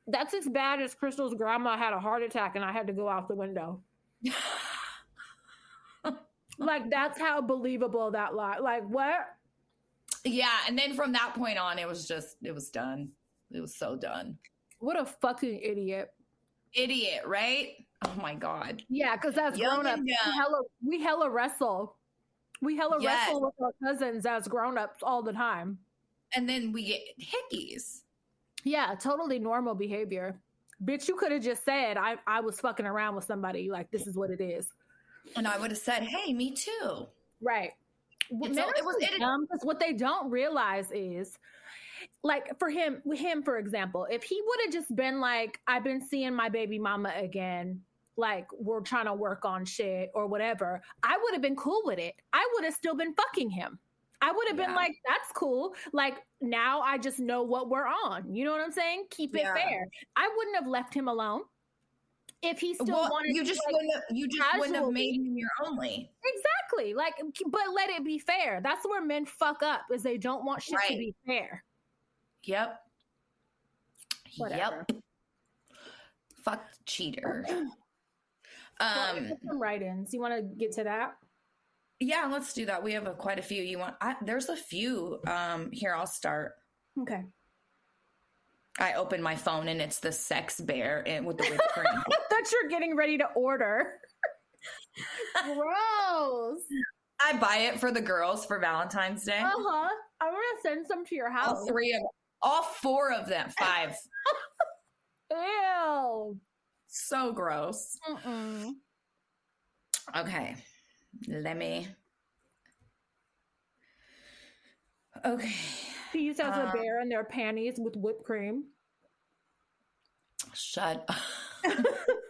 That's as bad as Crystal's grandma had a heart attack and I had to go out the window. *laughs* Like that's how believable that lie. Like what? yeah. And then from that point on, it was just, it was done. It was so done. What a fucking idiot. Idiot, right? Oh my God. Yeah, because that's Young grown and we hella, we hella wrestle. We hella Yes. wrestle with our cousins as grown ups all the time. And then we get hickeys. Yeah, totally normal behavior. Bitch, you could have just said I, I was fucking around with somebody. Like this is what it is. And I would have said, hey, me too. Right. men so- it was- it- dumb because what they don't realize is like for him him for example if he would have just been like i've been seeing my baby mama again like we're trying to work on shit or whatever i would have been cool with it i would have still been fucking him i would have been Yeah. like that's cool like now i just know what we're on you know what i'm saying keep it Yeah. fair i wouldn't have left him alone if he still well, wanted you to, just wouldn't have, you just wouldn't have made him your only. Exactly. Like, but let it be fair. That's where men fuck up is they don't want shit to be fair. Yep. Whatever. Yep. Fuck cheater. *clears throat* Well, Um. some write-ins. You want to get to that? Yeah, let's do that. We have a, quite a few. You want? I, there's a few. Um. Here, I'll start. Okay. I open my phone and it's the sex bear and with the whipped cream. *laughs* that you're getting ready to order. *laughs* Gross. I buy it for the girls for Valentine's Day. Uh huh. I'm gonna send some to your house. All three of all four of them. Five. *laughs* Ew. so gross. Mm-mm. Okay. Let me. Okay. She used to have a Um, bear in their panties with whipped cream. Shut up. *laughs*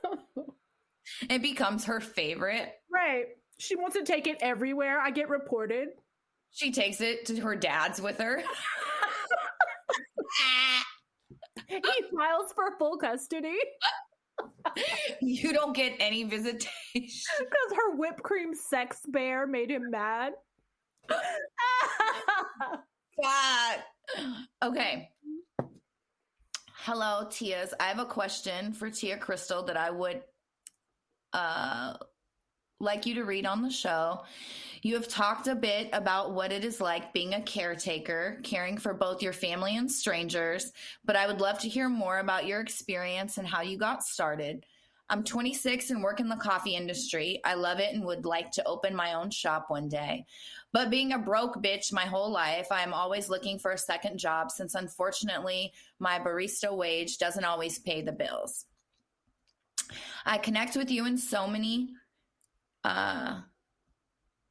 *laughs* it becomes her favorite. right. She wants to take it everywhere. I get reported. She takes it to her dad's with her. *laughs* He files for full custody. *laughs* you don't get any visitation. Because her whipped cream sex bear made him mad. God. Okay. Hello, Tias. I have a question for Tia Crystal that I would uh, like you to read on the show. You have talked a bit about what it is like being a caretaker, caring for both your family and strangers, but I would love to hear more about your experience and how you got started. I'm 26 and work in the coffee industry. I love it and would like to open my own shop one day. But being a broke bitch my whole life, I'm always looking for a second job since unfortunately my barista wage doesn't always pay the bills. I connect with you in so many uh,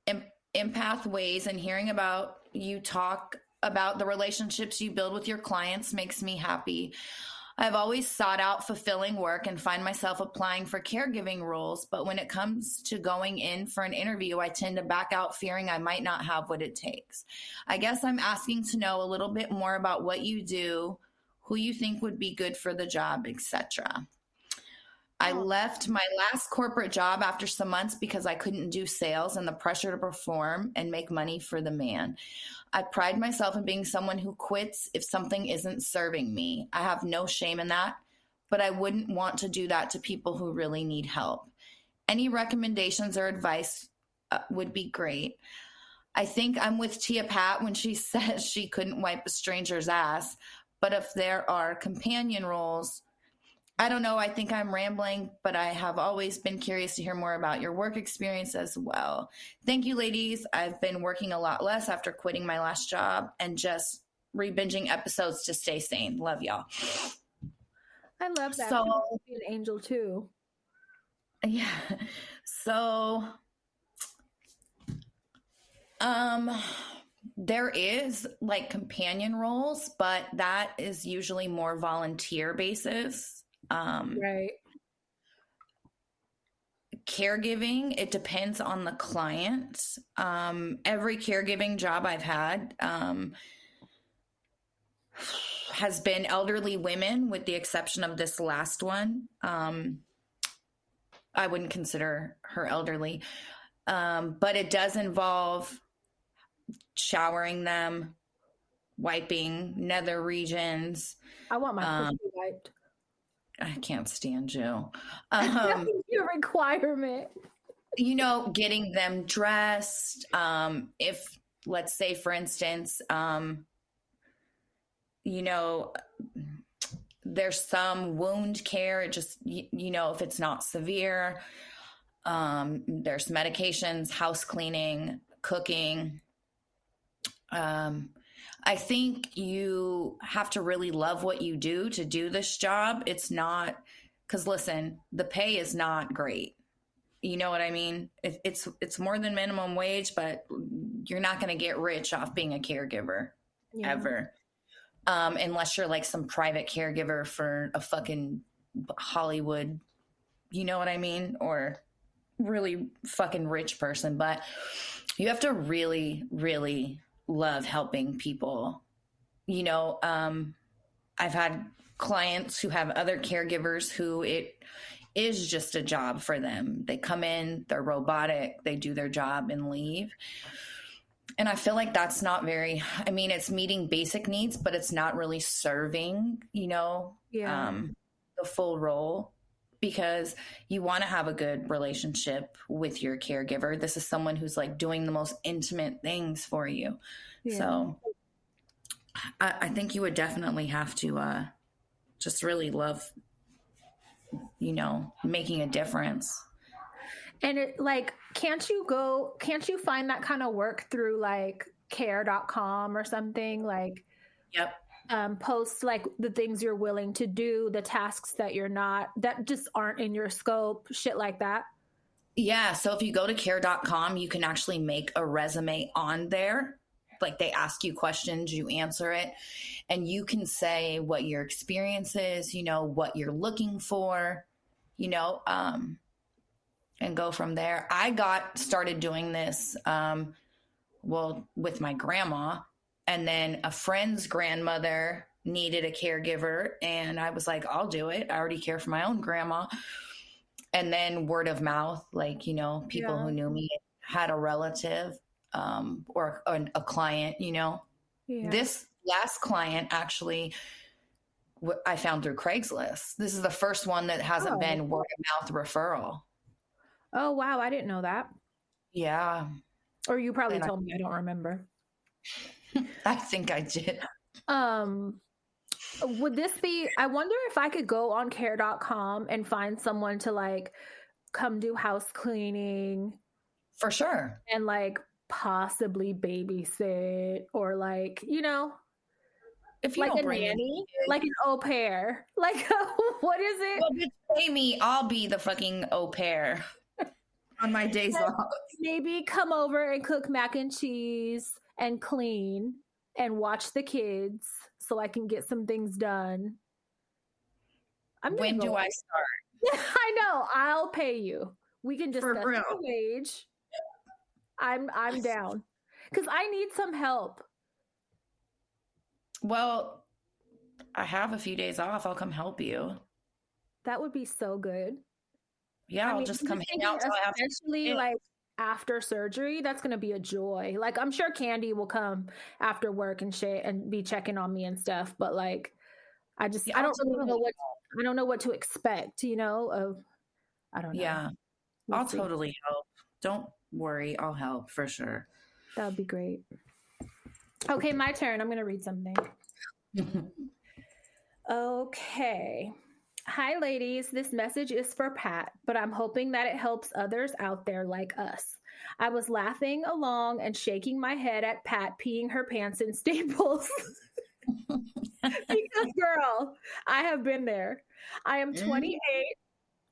em- empath ways, and hearing about you talk about the relationships you build with your clients makes me happy. I've always sought out fulfilling work and find myself applying for caregiving roles, but when it comes to going in for an interview, I tend to back out fearing I might not have what it takes. I guess I'm asking to know a little bit more about what you do, who you think would be good for the job, etc. I Oh. left my last corporate job after some months because I couldn't do sales and the pressure to perform and make money for the man. I pride myself in being someone who quits if something isn't serving me. I have no shame in that, but I wouldn't want to do that to people who really need help. Any recommendations or advice uh, would be great. I think I'm with Tia Pat when she *laughs* says she couldn't wipe a stranger's ass, but if there are companion roles, I don't know. I think I'm rambling, but I have always been curious to hear more about your work experience as well. Thank you, ladies. I've been working a lot less after quitting my last job and just re-binging episodes to stay sane. Love y'all. I love that. So- She wants to be an angel too. Yeah. So, um, there is like companion roles, but that is usually more volunteer basis. Um, Right. caregiving it depends on the client um, every caregiving job i've had um, has been elderly women with the exception of this last one um, i wouldn't consider her elderly um, but it does involve showering them wiping nether regions I want my Um, pussy wiped. I can't stand you *laughs* um, your requirement. you know, getting them dressed. Um, if, let's say, for instance, um, you know, there's some wound care, it just, you, you know, if it's not severe, um, there's medications, house cleaning, cooking. Um, I think you have to really love what you do to do this job. It's not, because listen, the pay is not great you know what I mean? It, it's it's more than minimum wage, but you're not going to get rich off being a caregiver Yeah. ever. Um, unless you're like some private caregiver for a fucking Hollywood, you know what I mean? Or really fucking rich person. But you have to really, really love helping people. You know, um, I've had clients who have other caregivers who it is just a job for them. They come in, they're robotic, they do their job and leave. And I feel like that's not very, I mean, it's meeting basic needs, but it's not really serving, you know, Yeah. um, the full role because you want to have a good relationship with your caregiver. This is someone who's like doing the most intimate things for you. Yeah. So I, I think you would definitely have to uh, just really love, you know, making a difference. And it like, can't you go, can't you find that kind of work through like care.com or something? Like, Yep. Um, post like the things you're willing to do, the tasks that you're not, that just aren't in your scope, shit like that. Yeah. So if you go to care.com, you can actually make a resume on there. Like they ask you questions, you answer it, and you can say what your experience is, you know, what you're looking for, you know, um, and go from there. I got started doing this, um, well, with my grandma, and then a friend's grandmother needed a caregiver, and I was like, I'll do it. I already care for my own grandma and then word of mouth like you know people Yeah. who knew me had a relative um, or a, a client you know Yeah. this last client actually w- i found through craigslist this is the first one that hasn't Oh. been word of mouth referral oh, wow. I didn't know that. yeah Or you probably And I- told me. I don't remember. *laughs* i think i did Um, would this be? I wonder if I could go on care.com and find someone to like come do house cleaning for sure and like possibly babysit or like, you know, if you like don't a bring nanny, like an au pair. *laughs* Like, *laughs* what is it? well, bitch, pay me i'll be the fucking au pair on my days off Maybe come over and cook mac and cheese and clean and watch the kids so I can get some things done. I'm when do i start *laughs* I know. I'll pay you. We can just wage. I'm I'm *laughs* down because I need some help. Well, I have a few days off. I'll come help you. That would be so good. Yeah, I I'll mean, just come hang out till I have to. Especially like after surgery, that's gonna be a joy. Like I'm sure Candy will come after work and shit and be checking on me and stuff. But like, I just Yeah, I don't really know what I don't know what to expect. You know of I don't know. Yeah, We'll I'll see. totally help. Don't worry, I'll help for sure. That would be great. Okay, my turn. I'm gonna read something. *laughs* Okay. Hi, ladies. This message is for Pat, but I'm hoping that it helps others out there like us. I was laughing along and shaking my head at Pat peeing her pants in Staples. *laughs* because, girl, I have been there. I am Mhm. 28,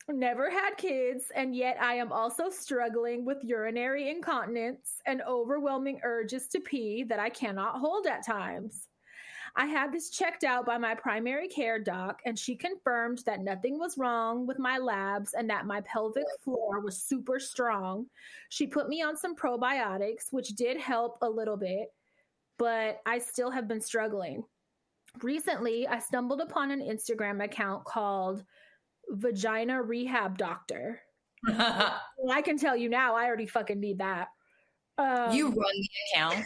never had kids, and yet I am also struggling with urinary incontinence and overwhelming urges to pee that I cannot hold at times. I had this checked out by my primary care doc, and she confirmed that nothing was wrong with my labs and that my pelvic floor was super strong. She put me on some probiotics, which did help a little bit, but I still have been struggling. Recently, I stumbled upon an Instagram account called Vagina Rehab Doctor. *laughs* Well, I can tell you now, I already fucking need that. Um, you run the account.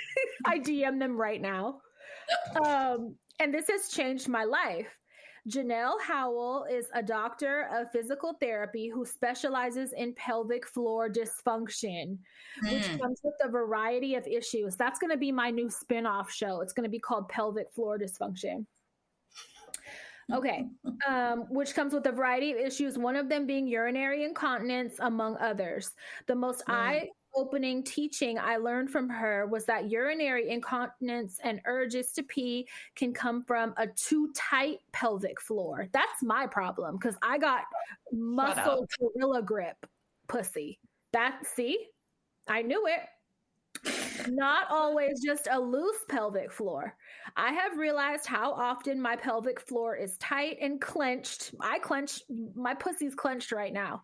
*laughs* I DM them right now. Um, and this has changed my life. Janelle Howell is a doctor of physical therapy who specializes in pelvic floor dysfunction, which Mm. comes with a variety of issues. That's going to be my new spin off show. It's going to be called Pelvic Floor Dysfunction. Okay, *laughs* um, which comes with a variety of issues, one of them being urinary incontinence, among others. The most Mm. eye opening teaching I learned from her was that urinary incontinence and urges to pee can come from a too tight pelvic floor. That's my problem because I got muscle gorilla grip pussy. That, see, I knew it. not always just a loose pelvic floor. I have realized how often my pelvic floor is tight and clenched. I clench, my pussy's clenched right now.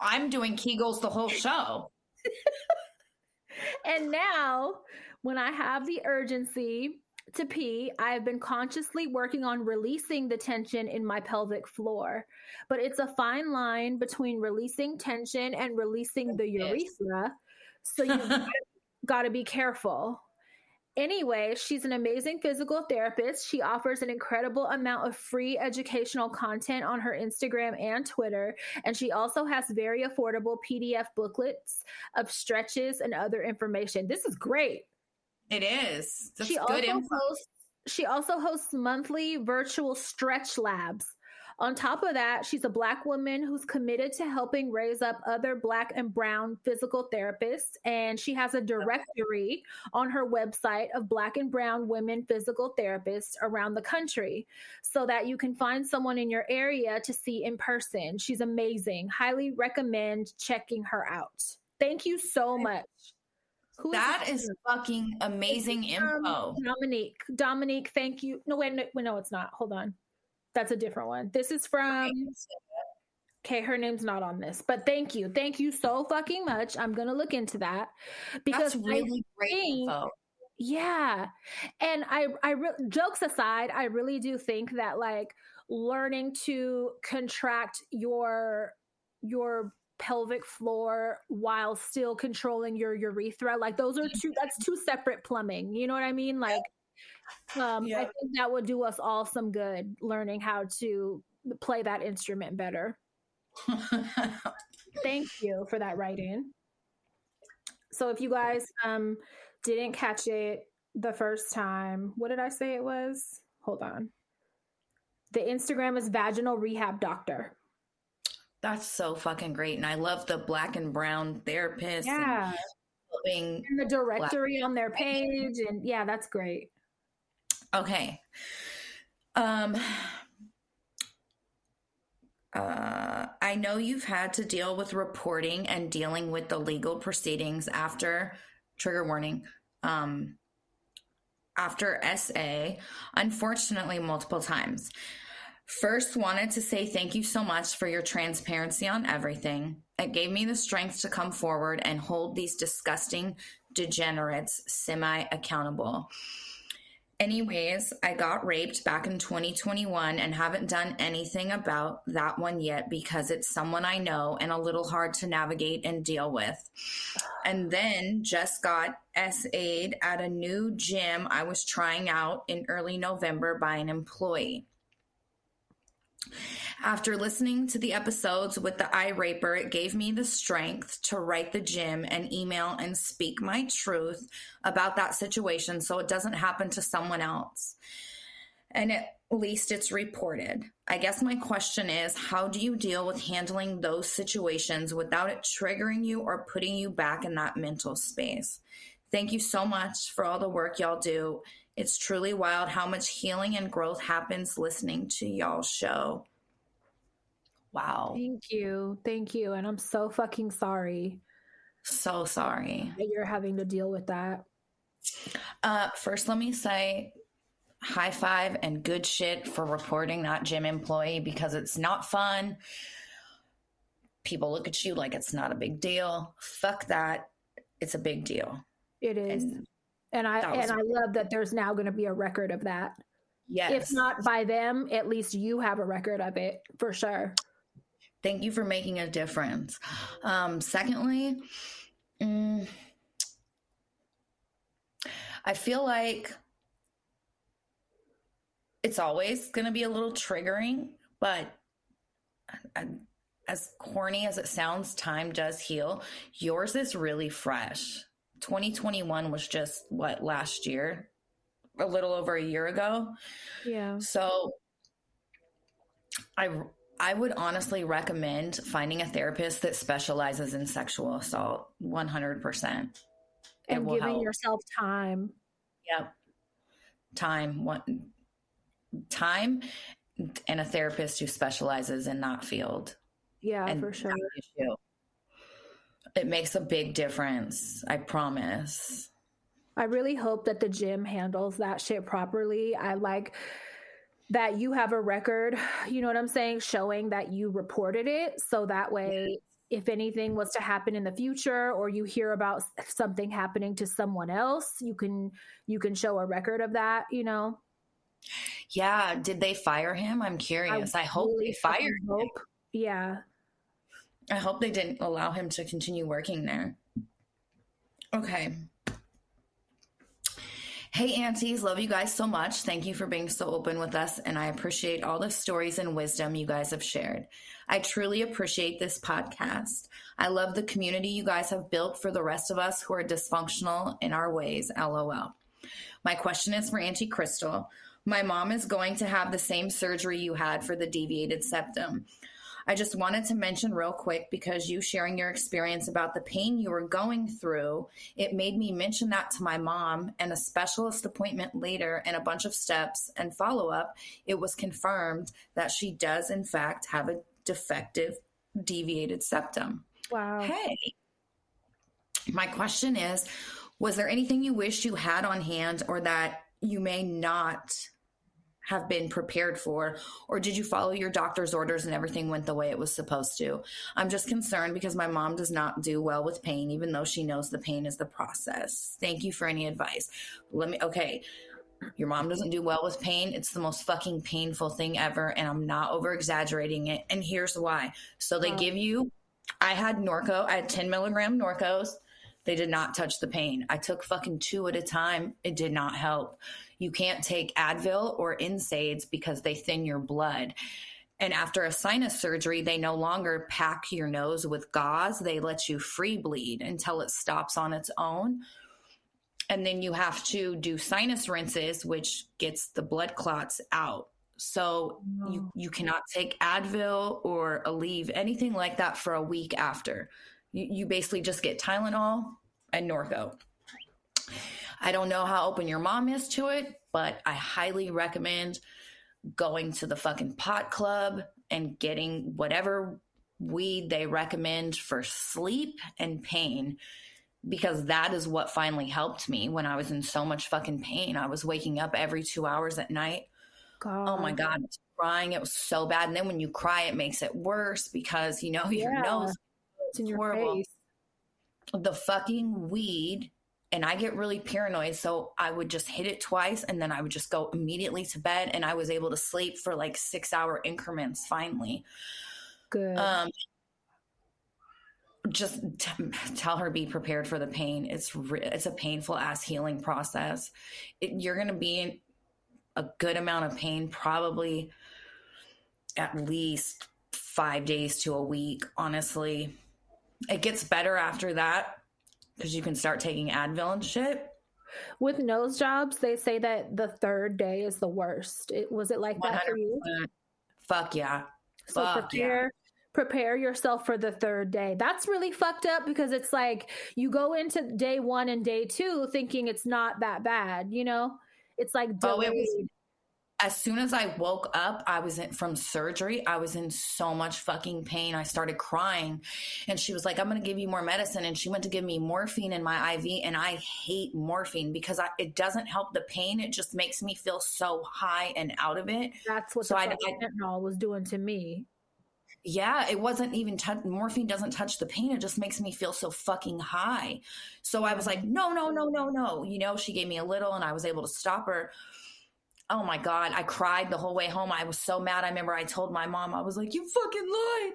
I'm doing Kegels the whole show. *laughs* and now, when I have the urgency to pee, I have been consciously working on releasing the tension in my pelvic floor. But it's a fine line between releasing tension and releasing the urethra. So you *laughs* got to be careful. Anyway, she's an amazing physical therapist. She offers an incredible amount of free educational content on her Instagram and Twitter. And she also has very affordable PDF booklets of stretches and other information. This is great. It is. That's she also hosts she also hosts monthly virtual stretch labs on top of that, she's a Black woman who's committed to helping raise up other Black and Brown physical therapists. And she has a directory on her website of Black and Brown women physical therapists around the country so that you can find someone in your area to see in person. She's amazing. Highly recommend checking her out. Thank you so much. Who that is, is fucking amazing info. Dominique. Dominique, thank you. No, wait, no, no, it's not. Hold on. That's a different one. This is from. Okay, her name's not on this, but thank you, thank you so fucking much. I'm gonna look into that because That's really great info. Yeah, and I, I re- jokes aside, I really do think that like learning to contract your your pelvic floor while still controlling your urethra like those are two that's two separate plumbing you know what i mean like um, yeah. I think that would do us all some good learning how to play that instrument better. *laughs* Thank you for that writing. So if you guys um, didn't catch it the first time, what did I say it was? Hold on. The Instagram is vaginal rehab doctor. That's so fucking great. And I love the black and brown therapist. Yeah. And, and the directory black. on their page. And yeah, that's great. Okay. Um uh, I know you've had to deal with reporting and dealing with the legal proceedings after trigger warning um, after SA, unfortunately, multiple times. First, wanted to say thank you so much for your transparency on everything. It gave me the strength to come forward and hold these disgusting degenerates semi accountable. Anyways, I got raped back in 2021 and haven't done anything about that one yet because it's someone I know and a little hard to navigate and deal with. And then just got SA'd at a new gym I was trying out in early November by an employee. After listening to the episodes with the eye raper, it gave me the strength to write the gym and email and speak my truth about that situation so it doesn't happen to someone else. And at least it's reported. I guess my question is how do you deal with handling those situations without it triggering you or putting you back in that mental space? Thank you so much for all the work y'all do. It's truly wild how much healing and growth happens listening to y'all's show. Wow. Thank you. Thank you. And I'm so fucking sorry. So sorry. That you're having to deal with that. Uh, first, let me say high five and good shit for reporting that gym employee because it's not fun. People look at you like it's not a big deal. Fuck that. It's a big deal. It is. And, and I and I love that there's now going to be a record of that. Yes. If not by them, at least you have a record of it for sure. Thank you for making a difference. Um, secondly, mm, I feel like it's always going to be a little triggering, but as corny as it sounds, time does heal. Yours is really fresh. 2021 was just what last year, a little over a year ago. Yeah. So I I would honestly recommend finding a therapist that specializes in sexual assault 100%. And giving help. yourself time. Yep. Time, one time and a therapist who specializes in that field. Yeah, and for sure. It makes a big difference. I promise. I really hope that the gym handles that shit properly. I like that you have a record, you know what I'm saying, showing that you reported it. So that way, if anything was to happen in the future or you hear about something happening to someone else, you can you can show a record of that, you know. Yeah, did they fire him? I'm curious. I, I hope really they fired hope. him. Yeah. I hope they didn't allow him to continue working there. Okay. Hey, aunties, love you guys so much. Thank you for being so open with us, and I appreciate all the stories and wisdom you guys have shared. I truly appreciate this podcast. I love the community you guys have built for the rest of us who are dysfunctional in our ways. LOL. My question is for Auntie Crystal. My mom is going to have the same surgery you had for the deviated septum. I just wanted to mention real quick because you sharing your experience about the pain you were going through, it made me mention that to my mom and a specialist appointment later and a bunch of steps and follow up. It was confirmed that she does, in fact, have a defective deviated septum. Wow. Hey, my question is Was there anything you wish you had on hand or that you may not have been prepared for? Or did you follow your doctor's orders and everything went the way it was supposed to? I'm just concerned because my mom does not do well with pain, even though she knows the pain is the process. Thank you for any advice. Let me, okay. Your mom doesn't do well with pain. It's the most fucking painful thing ever. And I'm not over exaggerating it. And here's why. So they give you, I had Norco, I had 10 milligram Norcos. They did not touch the pain. I took fucking two at a time. It did not help. You can't take Advil or NSAIDs because they thin your blood. And after a sinus surgery, they no longer pack your nose with gauze. They let you free bleed until it stops on its own. And then you have to do sinus rinses, which gets the blood clots out. So no. you, you cannot take Advil or Aleve, anything like that for a week after. You, you basically just get Tylenol and Norco. I don't know how open your mom is to it, but I highly recommend going to the fucking pot club and getting whatever weed they recommend for sleep and pain because that is what finally helped me when I was in so much fucking pain. I was waking up every two hours at night. God. Oh my God, crying. It was so bad. And then when you cry, it makes it worse because, you know, your yeah. nose it's in your horrible. face. The fucking weed and I get really paranoid. So I would just hit it twice and then I would just go immediately to bed and I was able to sleep for like six hour increments finally. Good. Um, just t- tell her be prepared for the pain. It's re- it's a painful ass healing process. It, you're going to be in a good amount of pain, probably at least five days to a week. Honestly, it gets better after that because you can start taking Advil and shit. With nose jobs, they say that the third day is the worst. It was it like 100%. that for you? Fuck yeah. So Fuck prepare yeah. prepare yourself for the third day. That's really fucked up because it's like you go into day one and day two thinking it's not that bad, you know? It's like delayed. Oh, it was as soon as I woke up, I was in from surgery. I was in so much fucking pain. I started crying. And she was like, I'm going to give you more medicine. And she went to give me morphine in my IV. And I hate morphine because I, it doesn't help the pain. It just makes me feel so high and out of it. That's what so the I, fentanyl was doing to me. Yeah, it wasn't even t- morphine doesn't touch the pain. It just makes me feel so fucking high. So I was like, no, no, no, no, no. You know, she gave me a little and I was able to stop her oh my god i cried the whole way home. I was so mad. I remember i told my mom i was like you fucking lied.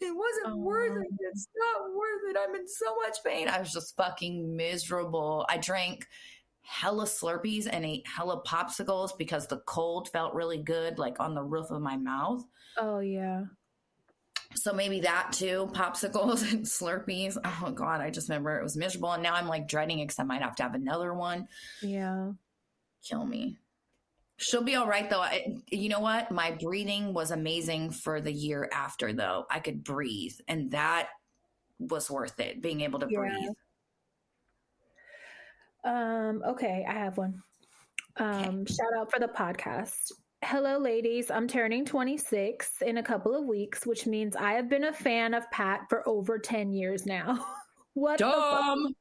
It wasn't oh. worth it. It's not worth it. I'm in so much pain. I was just fucking miserable. I drank hella slurpees and ate hella popsicles because the cold felt really good like on the roof of my mouth. Oh yeah. So maybe that too popsicles *laughs* and slurpees. Oh god i just remember it was miserable. And now i'm like dreading because i might have to have another one. Yeah. Kill me She'll be all right though. I, you know what? My breathing was amazing for the year after though. I could breathe and that was worth it being able to yeah. breathe. Um okay, I have one. Um okay. shout out for the podcast. Hello ladies, I'm turning 26 in a couple of weeks, which means I have been a fan of Pat for over 10 years now. *laughs* What Dumb.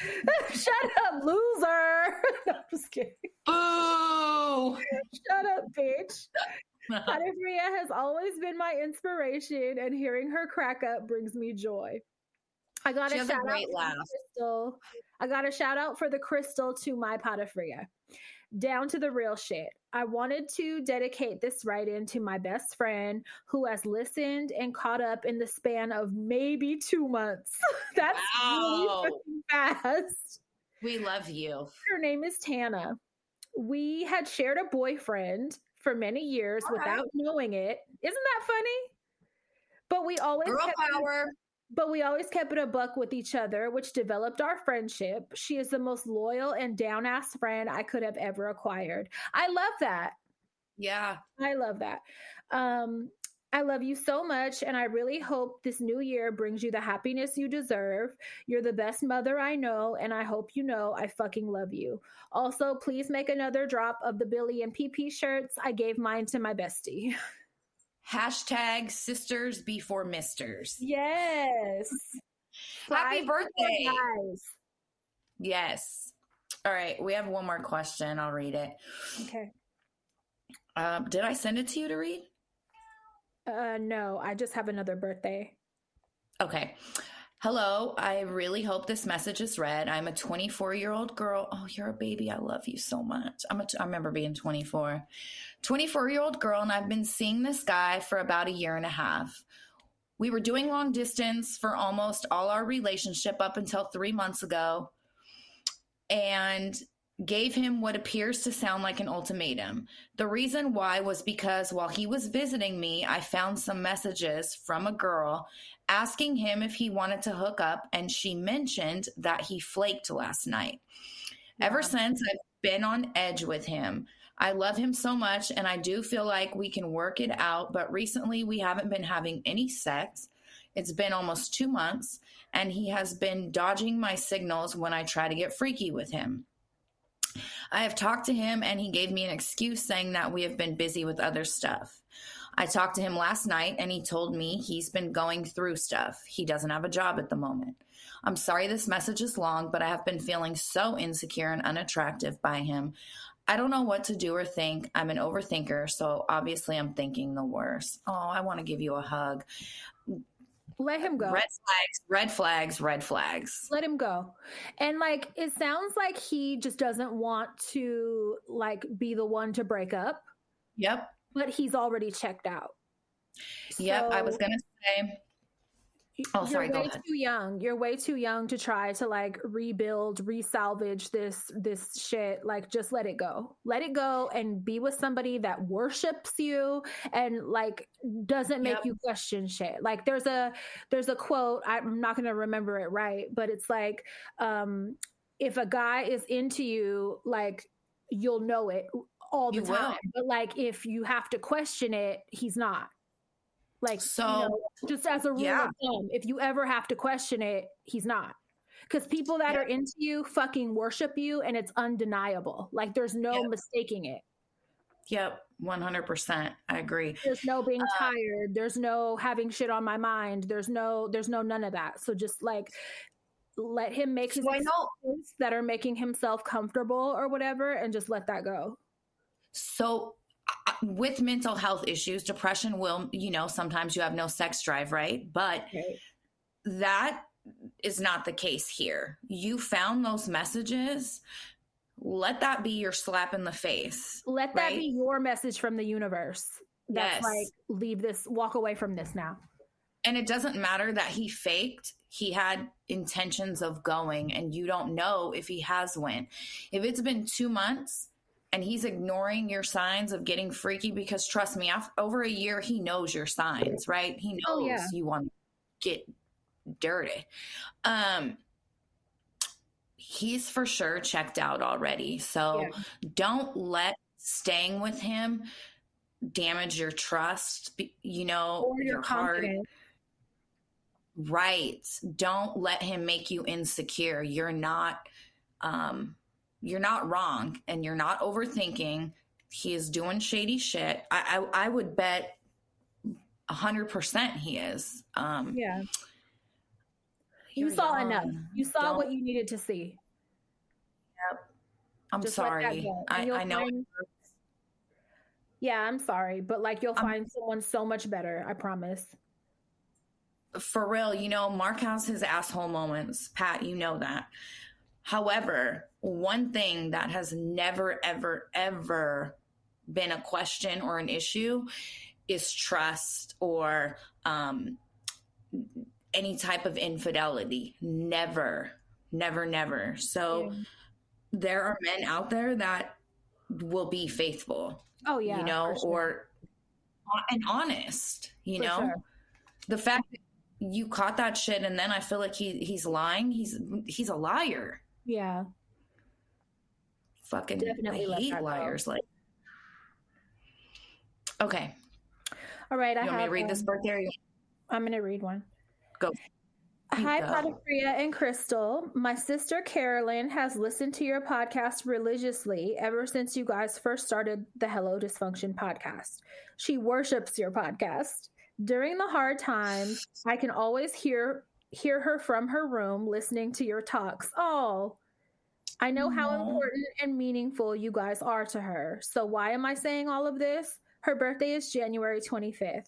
*laughs* Shut up, loser. *laughs* no, I'm just kidding. Boo. Shut up, bitch. Patafria has always been my inspiration, and hearing her crack up brings me joy. I got She a has a shout out great for the crystal. I got a shout out for the crystal to my Patafria. Down to the real shit. I wanted to dedicate this write in to my best friend who has listened and caught up in the span of maybe two months. *laughs* That's Wow. really fast. we love you. Her name is Tana. We had shared a boyfriend for many years All right. without knowing it. Isn't that funny? But we always Girl kept power. But we always kept it a buck with each other, which developed our friendship. She is the most loyal and down ass friend I could have ever acquired. I love that. Yeah. I love that. Um, I love you so much, and I really hope this new year brings you the happiness you deserve. You're the best mother I know, and I hope you know I fucking love you. Also, please make another drop of the Billy and PP shirts. I gave mine to my bestie. *laughs* Hashtag sisters before misters. Yes. *laughs* Happy Five birthday. Guys. Yes. All right. We have one more question. I'll read it. Okay. Um, did I send it to you to read? Uh, no, I just have another birthday. Okay. Hello. I really hope this message is read. I'm a 24 year old girl. Oh, you're a baby. I love you so much. I'm a t- I remember being 24. 24 year old girl, and I've been seeing this guy for about a year and a half. We were doing long distance for almost all our relationship up until three months ago and gave him what appears to sound like an ultimatum. The reason why was because while he was visiting me, I found some messages from a girl asking him if he wanted to hook up, and she mentioned that he flaked last night. Ever since, I've been on edge with him. I love him so much, and I do feel like we can work it out, but recently we haven't been having any sex. It's been almost two months, and he has been dodging my signals when I try to get freaky with him. I have talked to him, and he gave me an excuse saying that we have been busy with other stuff. I talked to him last night, and he told me he's been going through stuff. He doesn't have a job at the moment. I'm sorry this message is long, but I have been feeling so insecure and unattractive by him. I don't know what to do or think. I'm an overthinker, so obviously I'm thinking the worst. Oh, I want to give you a hug. Let him go. Red flags, red flags, red flags. Let him go. And like it sounds like he just doesn't want to like be the one to break up, Yep. But he's already checked out. Yep. I was to say, Oh, you're sorry, go way too young. You're way too young to try to like rebuild, resalvage this this shit. Like just let it go. Let it go and be with somebody that worships you and like doesn't make Yep. you question shit. Like there's a there's a quote, I'm not to remember it right, but it's like um if a guy is into you, like you'll know it all the You will. time. But like if you have to question it, he's not. Like So, you know, just as a rule yeah. of thumb, if you ever have to question it, he's not. Because people that Yeah. are into you fucking worship you and it's undeniable. Like there's no Yep. mistaking it. yep, 100%. I agree. There's no being Uh, tired. There's no having shit on my mind. There's no there's no none of that. So just like let him make his So I know that are making himself comfortable or whatever and just let that go. So, uh, with mental health issues, depression will, you know, sometimes you have no sex drive, right? But Right. that is not the case here. You found those messages. Let that be your slap in the face. Let that Right. be your message from the universe. That's Yes. like leave this walk away from this now. And it doesn't matter that he faked. He had intentions of going, and you don't know if he has went. If it's been two months and he's ignoring your signs of getting freaky, because trust me, after, over a year, he knows your signs, right? He knows Oh, yeah. you want to get dirty. Um, he's for sure checked out already. So Yeah. don't let staying with him damage your trust, you know, Or your heart. Right. Don't let him make you insecure. You're not um you're not wrong and you're not overthinking. He is doing shady shit. I I, I would bet a hundred percent he is. Um Yeah. You saw enough. You saw Don't- what you needed to see. Yep. I'm Just sorry. I, I know. find- Yeah, I'm sorry, but like you'll I'm- find someone so much better. I promise. for real, you know, Mark has his asshole moments. Pat, you know that. However, one thing that has never, ever, ever been a question or an issue is trust or um, any type of infidelity. Never, never, never. So Yeah. there are men out there that will be faithful, Oh yeah, you know, sure. or and honest, you For know sure. the fact that you caught that shit and then I feel like he he's lying. He's he's a liar. Yeah, Fucking Definitely I hate go. liars. Like, okay, all right. I you want me have. to read this um? Or you- I'm gonna read one. Go. Hi. Patafria and Crystal. My sister Carolyn has listened to your podcast religiously ever since you guys first started the Hello Dysfunction podcast. She worships your podcast. During the hard times, I can always hear hear her from her room listening to your talks. Oh, I know how Aw. important and meaningful you guys are to her. So why am I saying all of this? Her birthday is January 25th.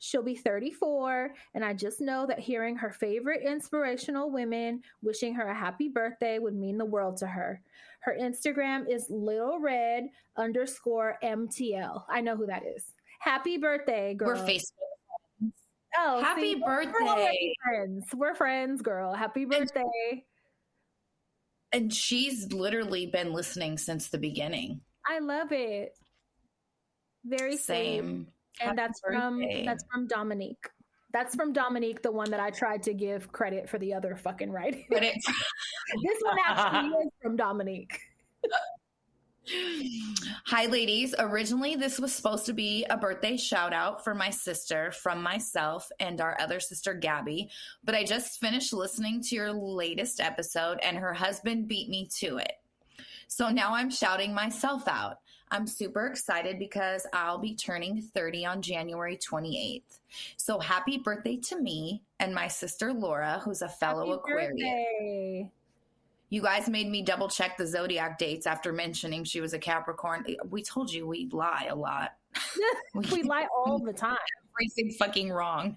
She'll be 34, and I just know that hearing her favorite inspirational women wishing her a happy birthday would mean the world to her. Her Instagram is little red underscore MTL. I know who that is. Happy birthday, girl. We're Facebook. Oh, Happy see, we're- We're birthday. friends. We're friends, girl. Happy birthday. And she's literally been listening since the beginning. I love it. Very. Same. Happy And that's from that's from Dominique. That's from Dominique, the one that I tried to give credit for the other fucking writing. But it's *laughs* this one actually *laughs* is from Dominique. *gasps* Hi, ladies. Originally, this was supposed to be a birthday shout out for my sister from myself and our other sister, Gabby. But I just finished listening to your latest episode, and her husband beat me to it. So now I'm shouting myself out. I'm super excited because I'll be turning 30 on January 28th. So happy birthday to me and my sister Laura, who's a fellow Happy Aquarius. birthday. You guys made me double check the zodiac dates after mentioning she was a Capricorn. We told you we lie a lot. *laughs* *laughs* We lie all the time. everything fucking wrong.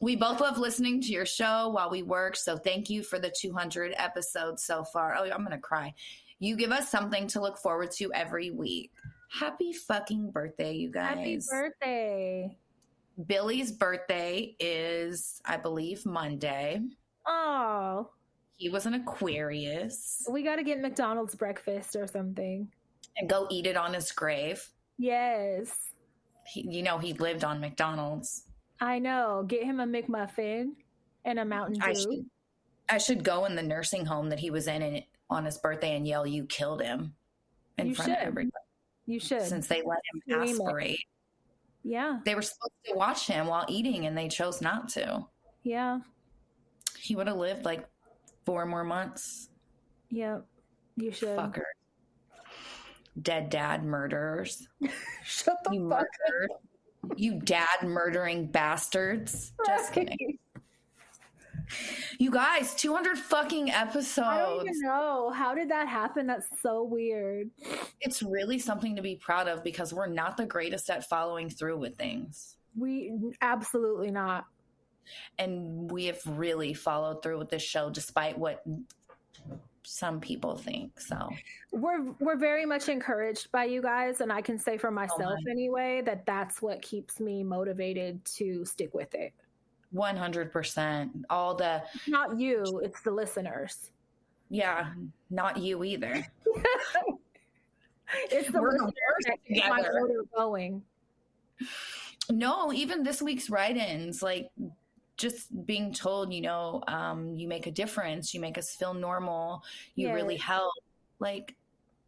We both love listening to your show while we work, so thank you for the 200 episodes so far. Oh, I'm gonna cry. You give us something to look forward to every week. Happy fucking birthday, you guys. Happy birthday. Billy's birthday is, I believe, Monday. Oh, He was an Aquarius. we got to get McDonald's breakfast or something. And go eat it on his grave. Yes. He, you know, he lived on McDonald's. I know. Get him a McMuffin and a Mountain I Dew. should, I should go in the nursing home that he was in and, on his birthday and yell, "You killed him!" in You front should. of everybody. You should. Since they let him Scream it. aspirate, yeah. they were supposed to watch him while eating, and they chose not to. Yeah. He would have lived like four more months. Yeah. You should. Fucker. Dead dad murderers. *laughs* Shut the You fuck murdered. You dad murdering bastards. up. Just kidding. You guys, 200 fucking episodes. I don't even know. How did that happen? That's so weird. It's really something to be proud of because we're not the greatest at following through with things. We absolutely not. And we have really followed through with this show despite what some people think. So, We're we're very much encouraged by you guys, and I can say for myself my. anyway that that's what keeps me motivated to stick with it. 100%. All the, not you; it's the listeners. yeah, not you either. *laughs* It's the We're gonna listeners that keep my together. going. No, even this week's write ins, like just being told, you know, um, you make a difference, you make us feel normal, you really help. Like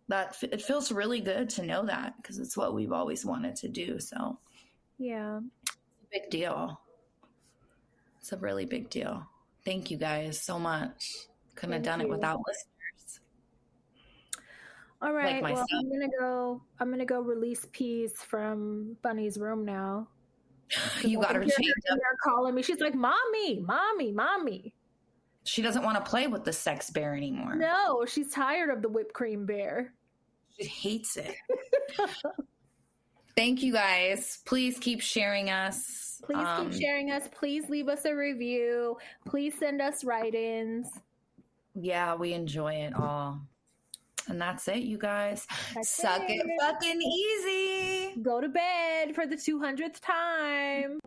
that, it feels really good to know that because it's what we've always wanted to do. So, Yeah. big deal. It's a really big deal. Thank you guys so much. Couldn't have Thank done it without listeners. All right. well. I'm gonna go. I'm gonna go release peas from Bunny's room now. You got her chained in up. calling me. She's like, "Mommy, mommy, mommy." She doesn't want to play with the sex bear anymore. No, she's tired of the whipped cream bear. She hates it. Thank you guys. Please keep sharing us. Please Um, keep sharing us. Please leave us a review. Please send us write ins. Yeah, we enjoy it all. And that's it, you guys. That's Suck it. it. fucking easy. Go to bed for the 200th time.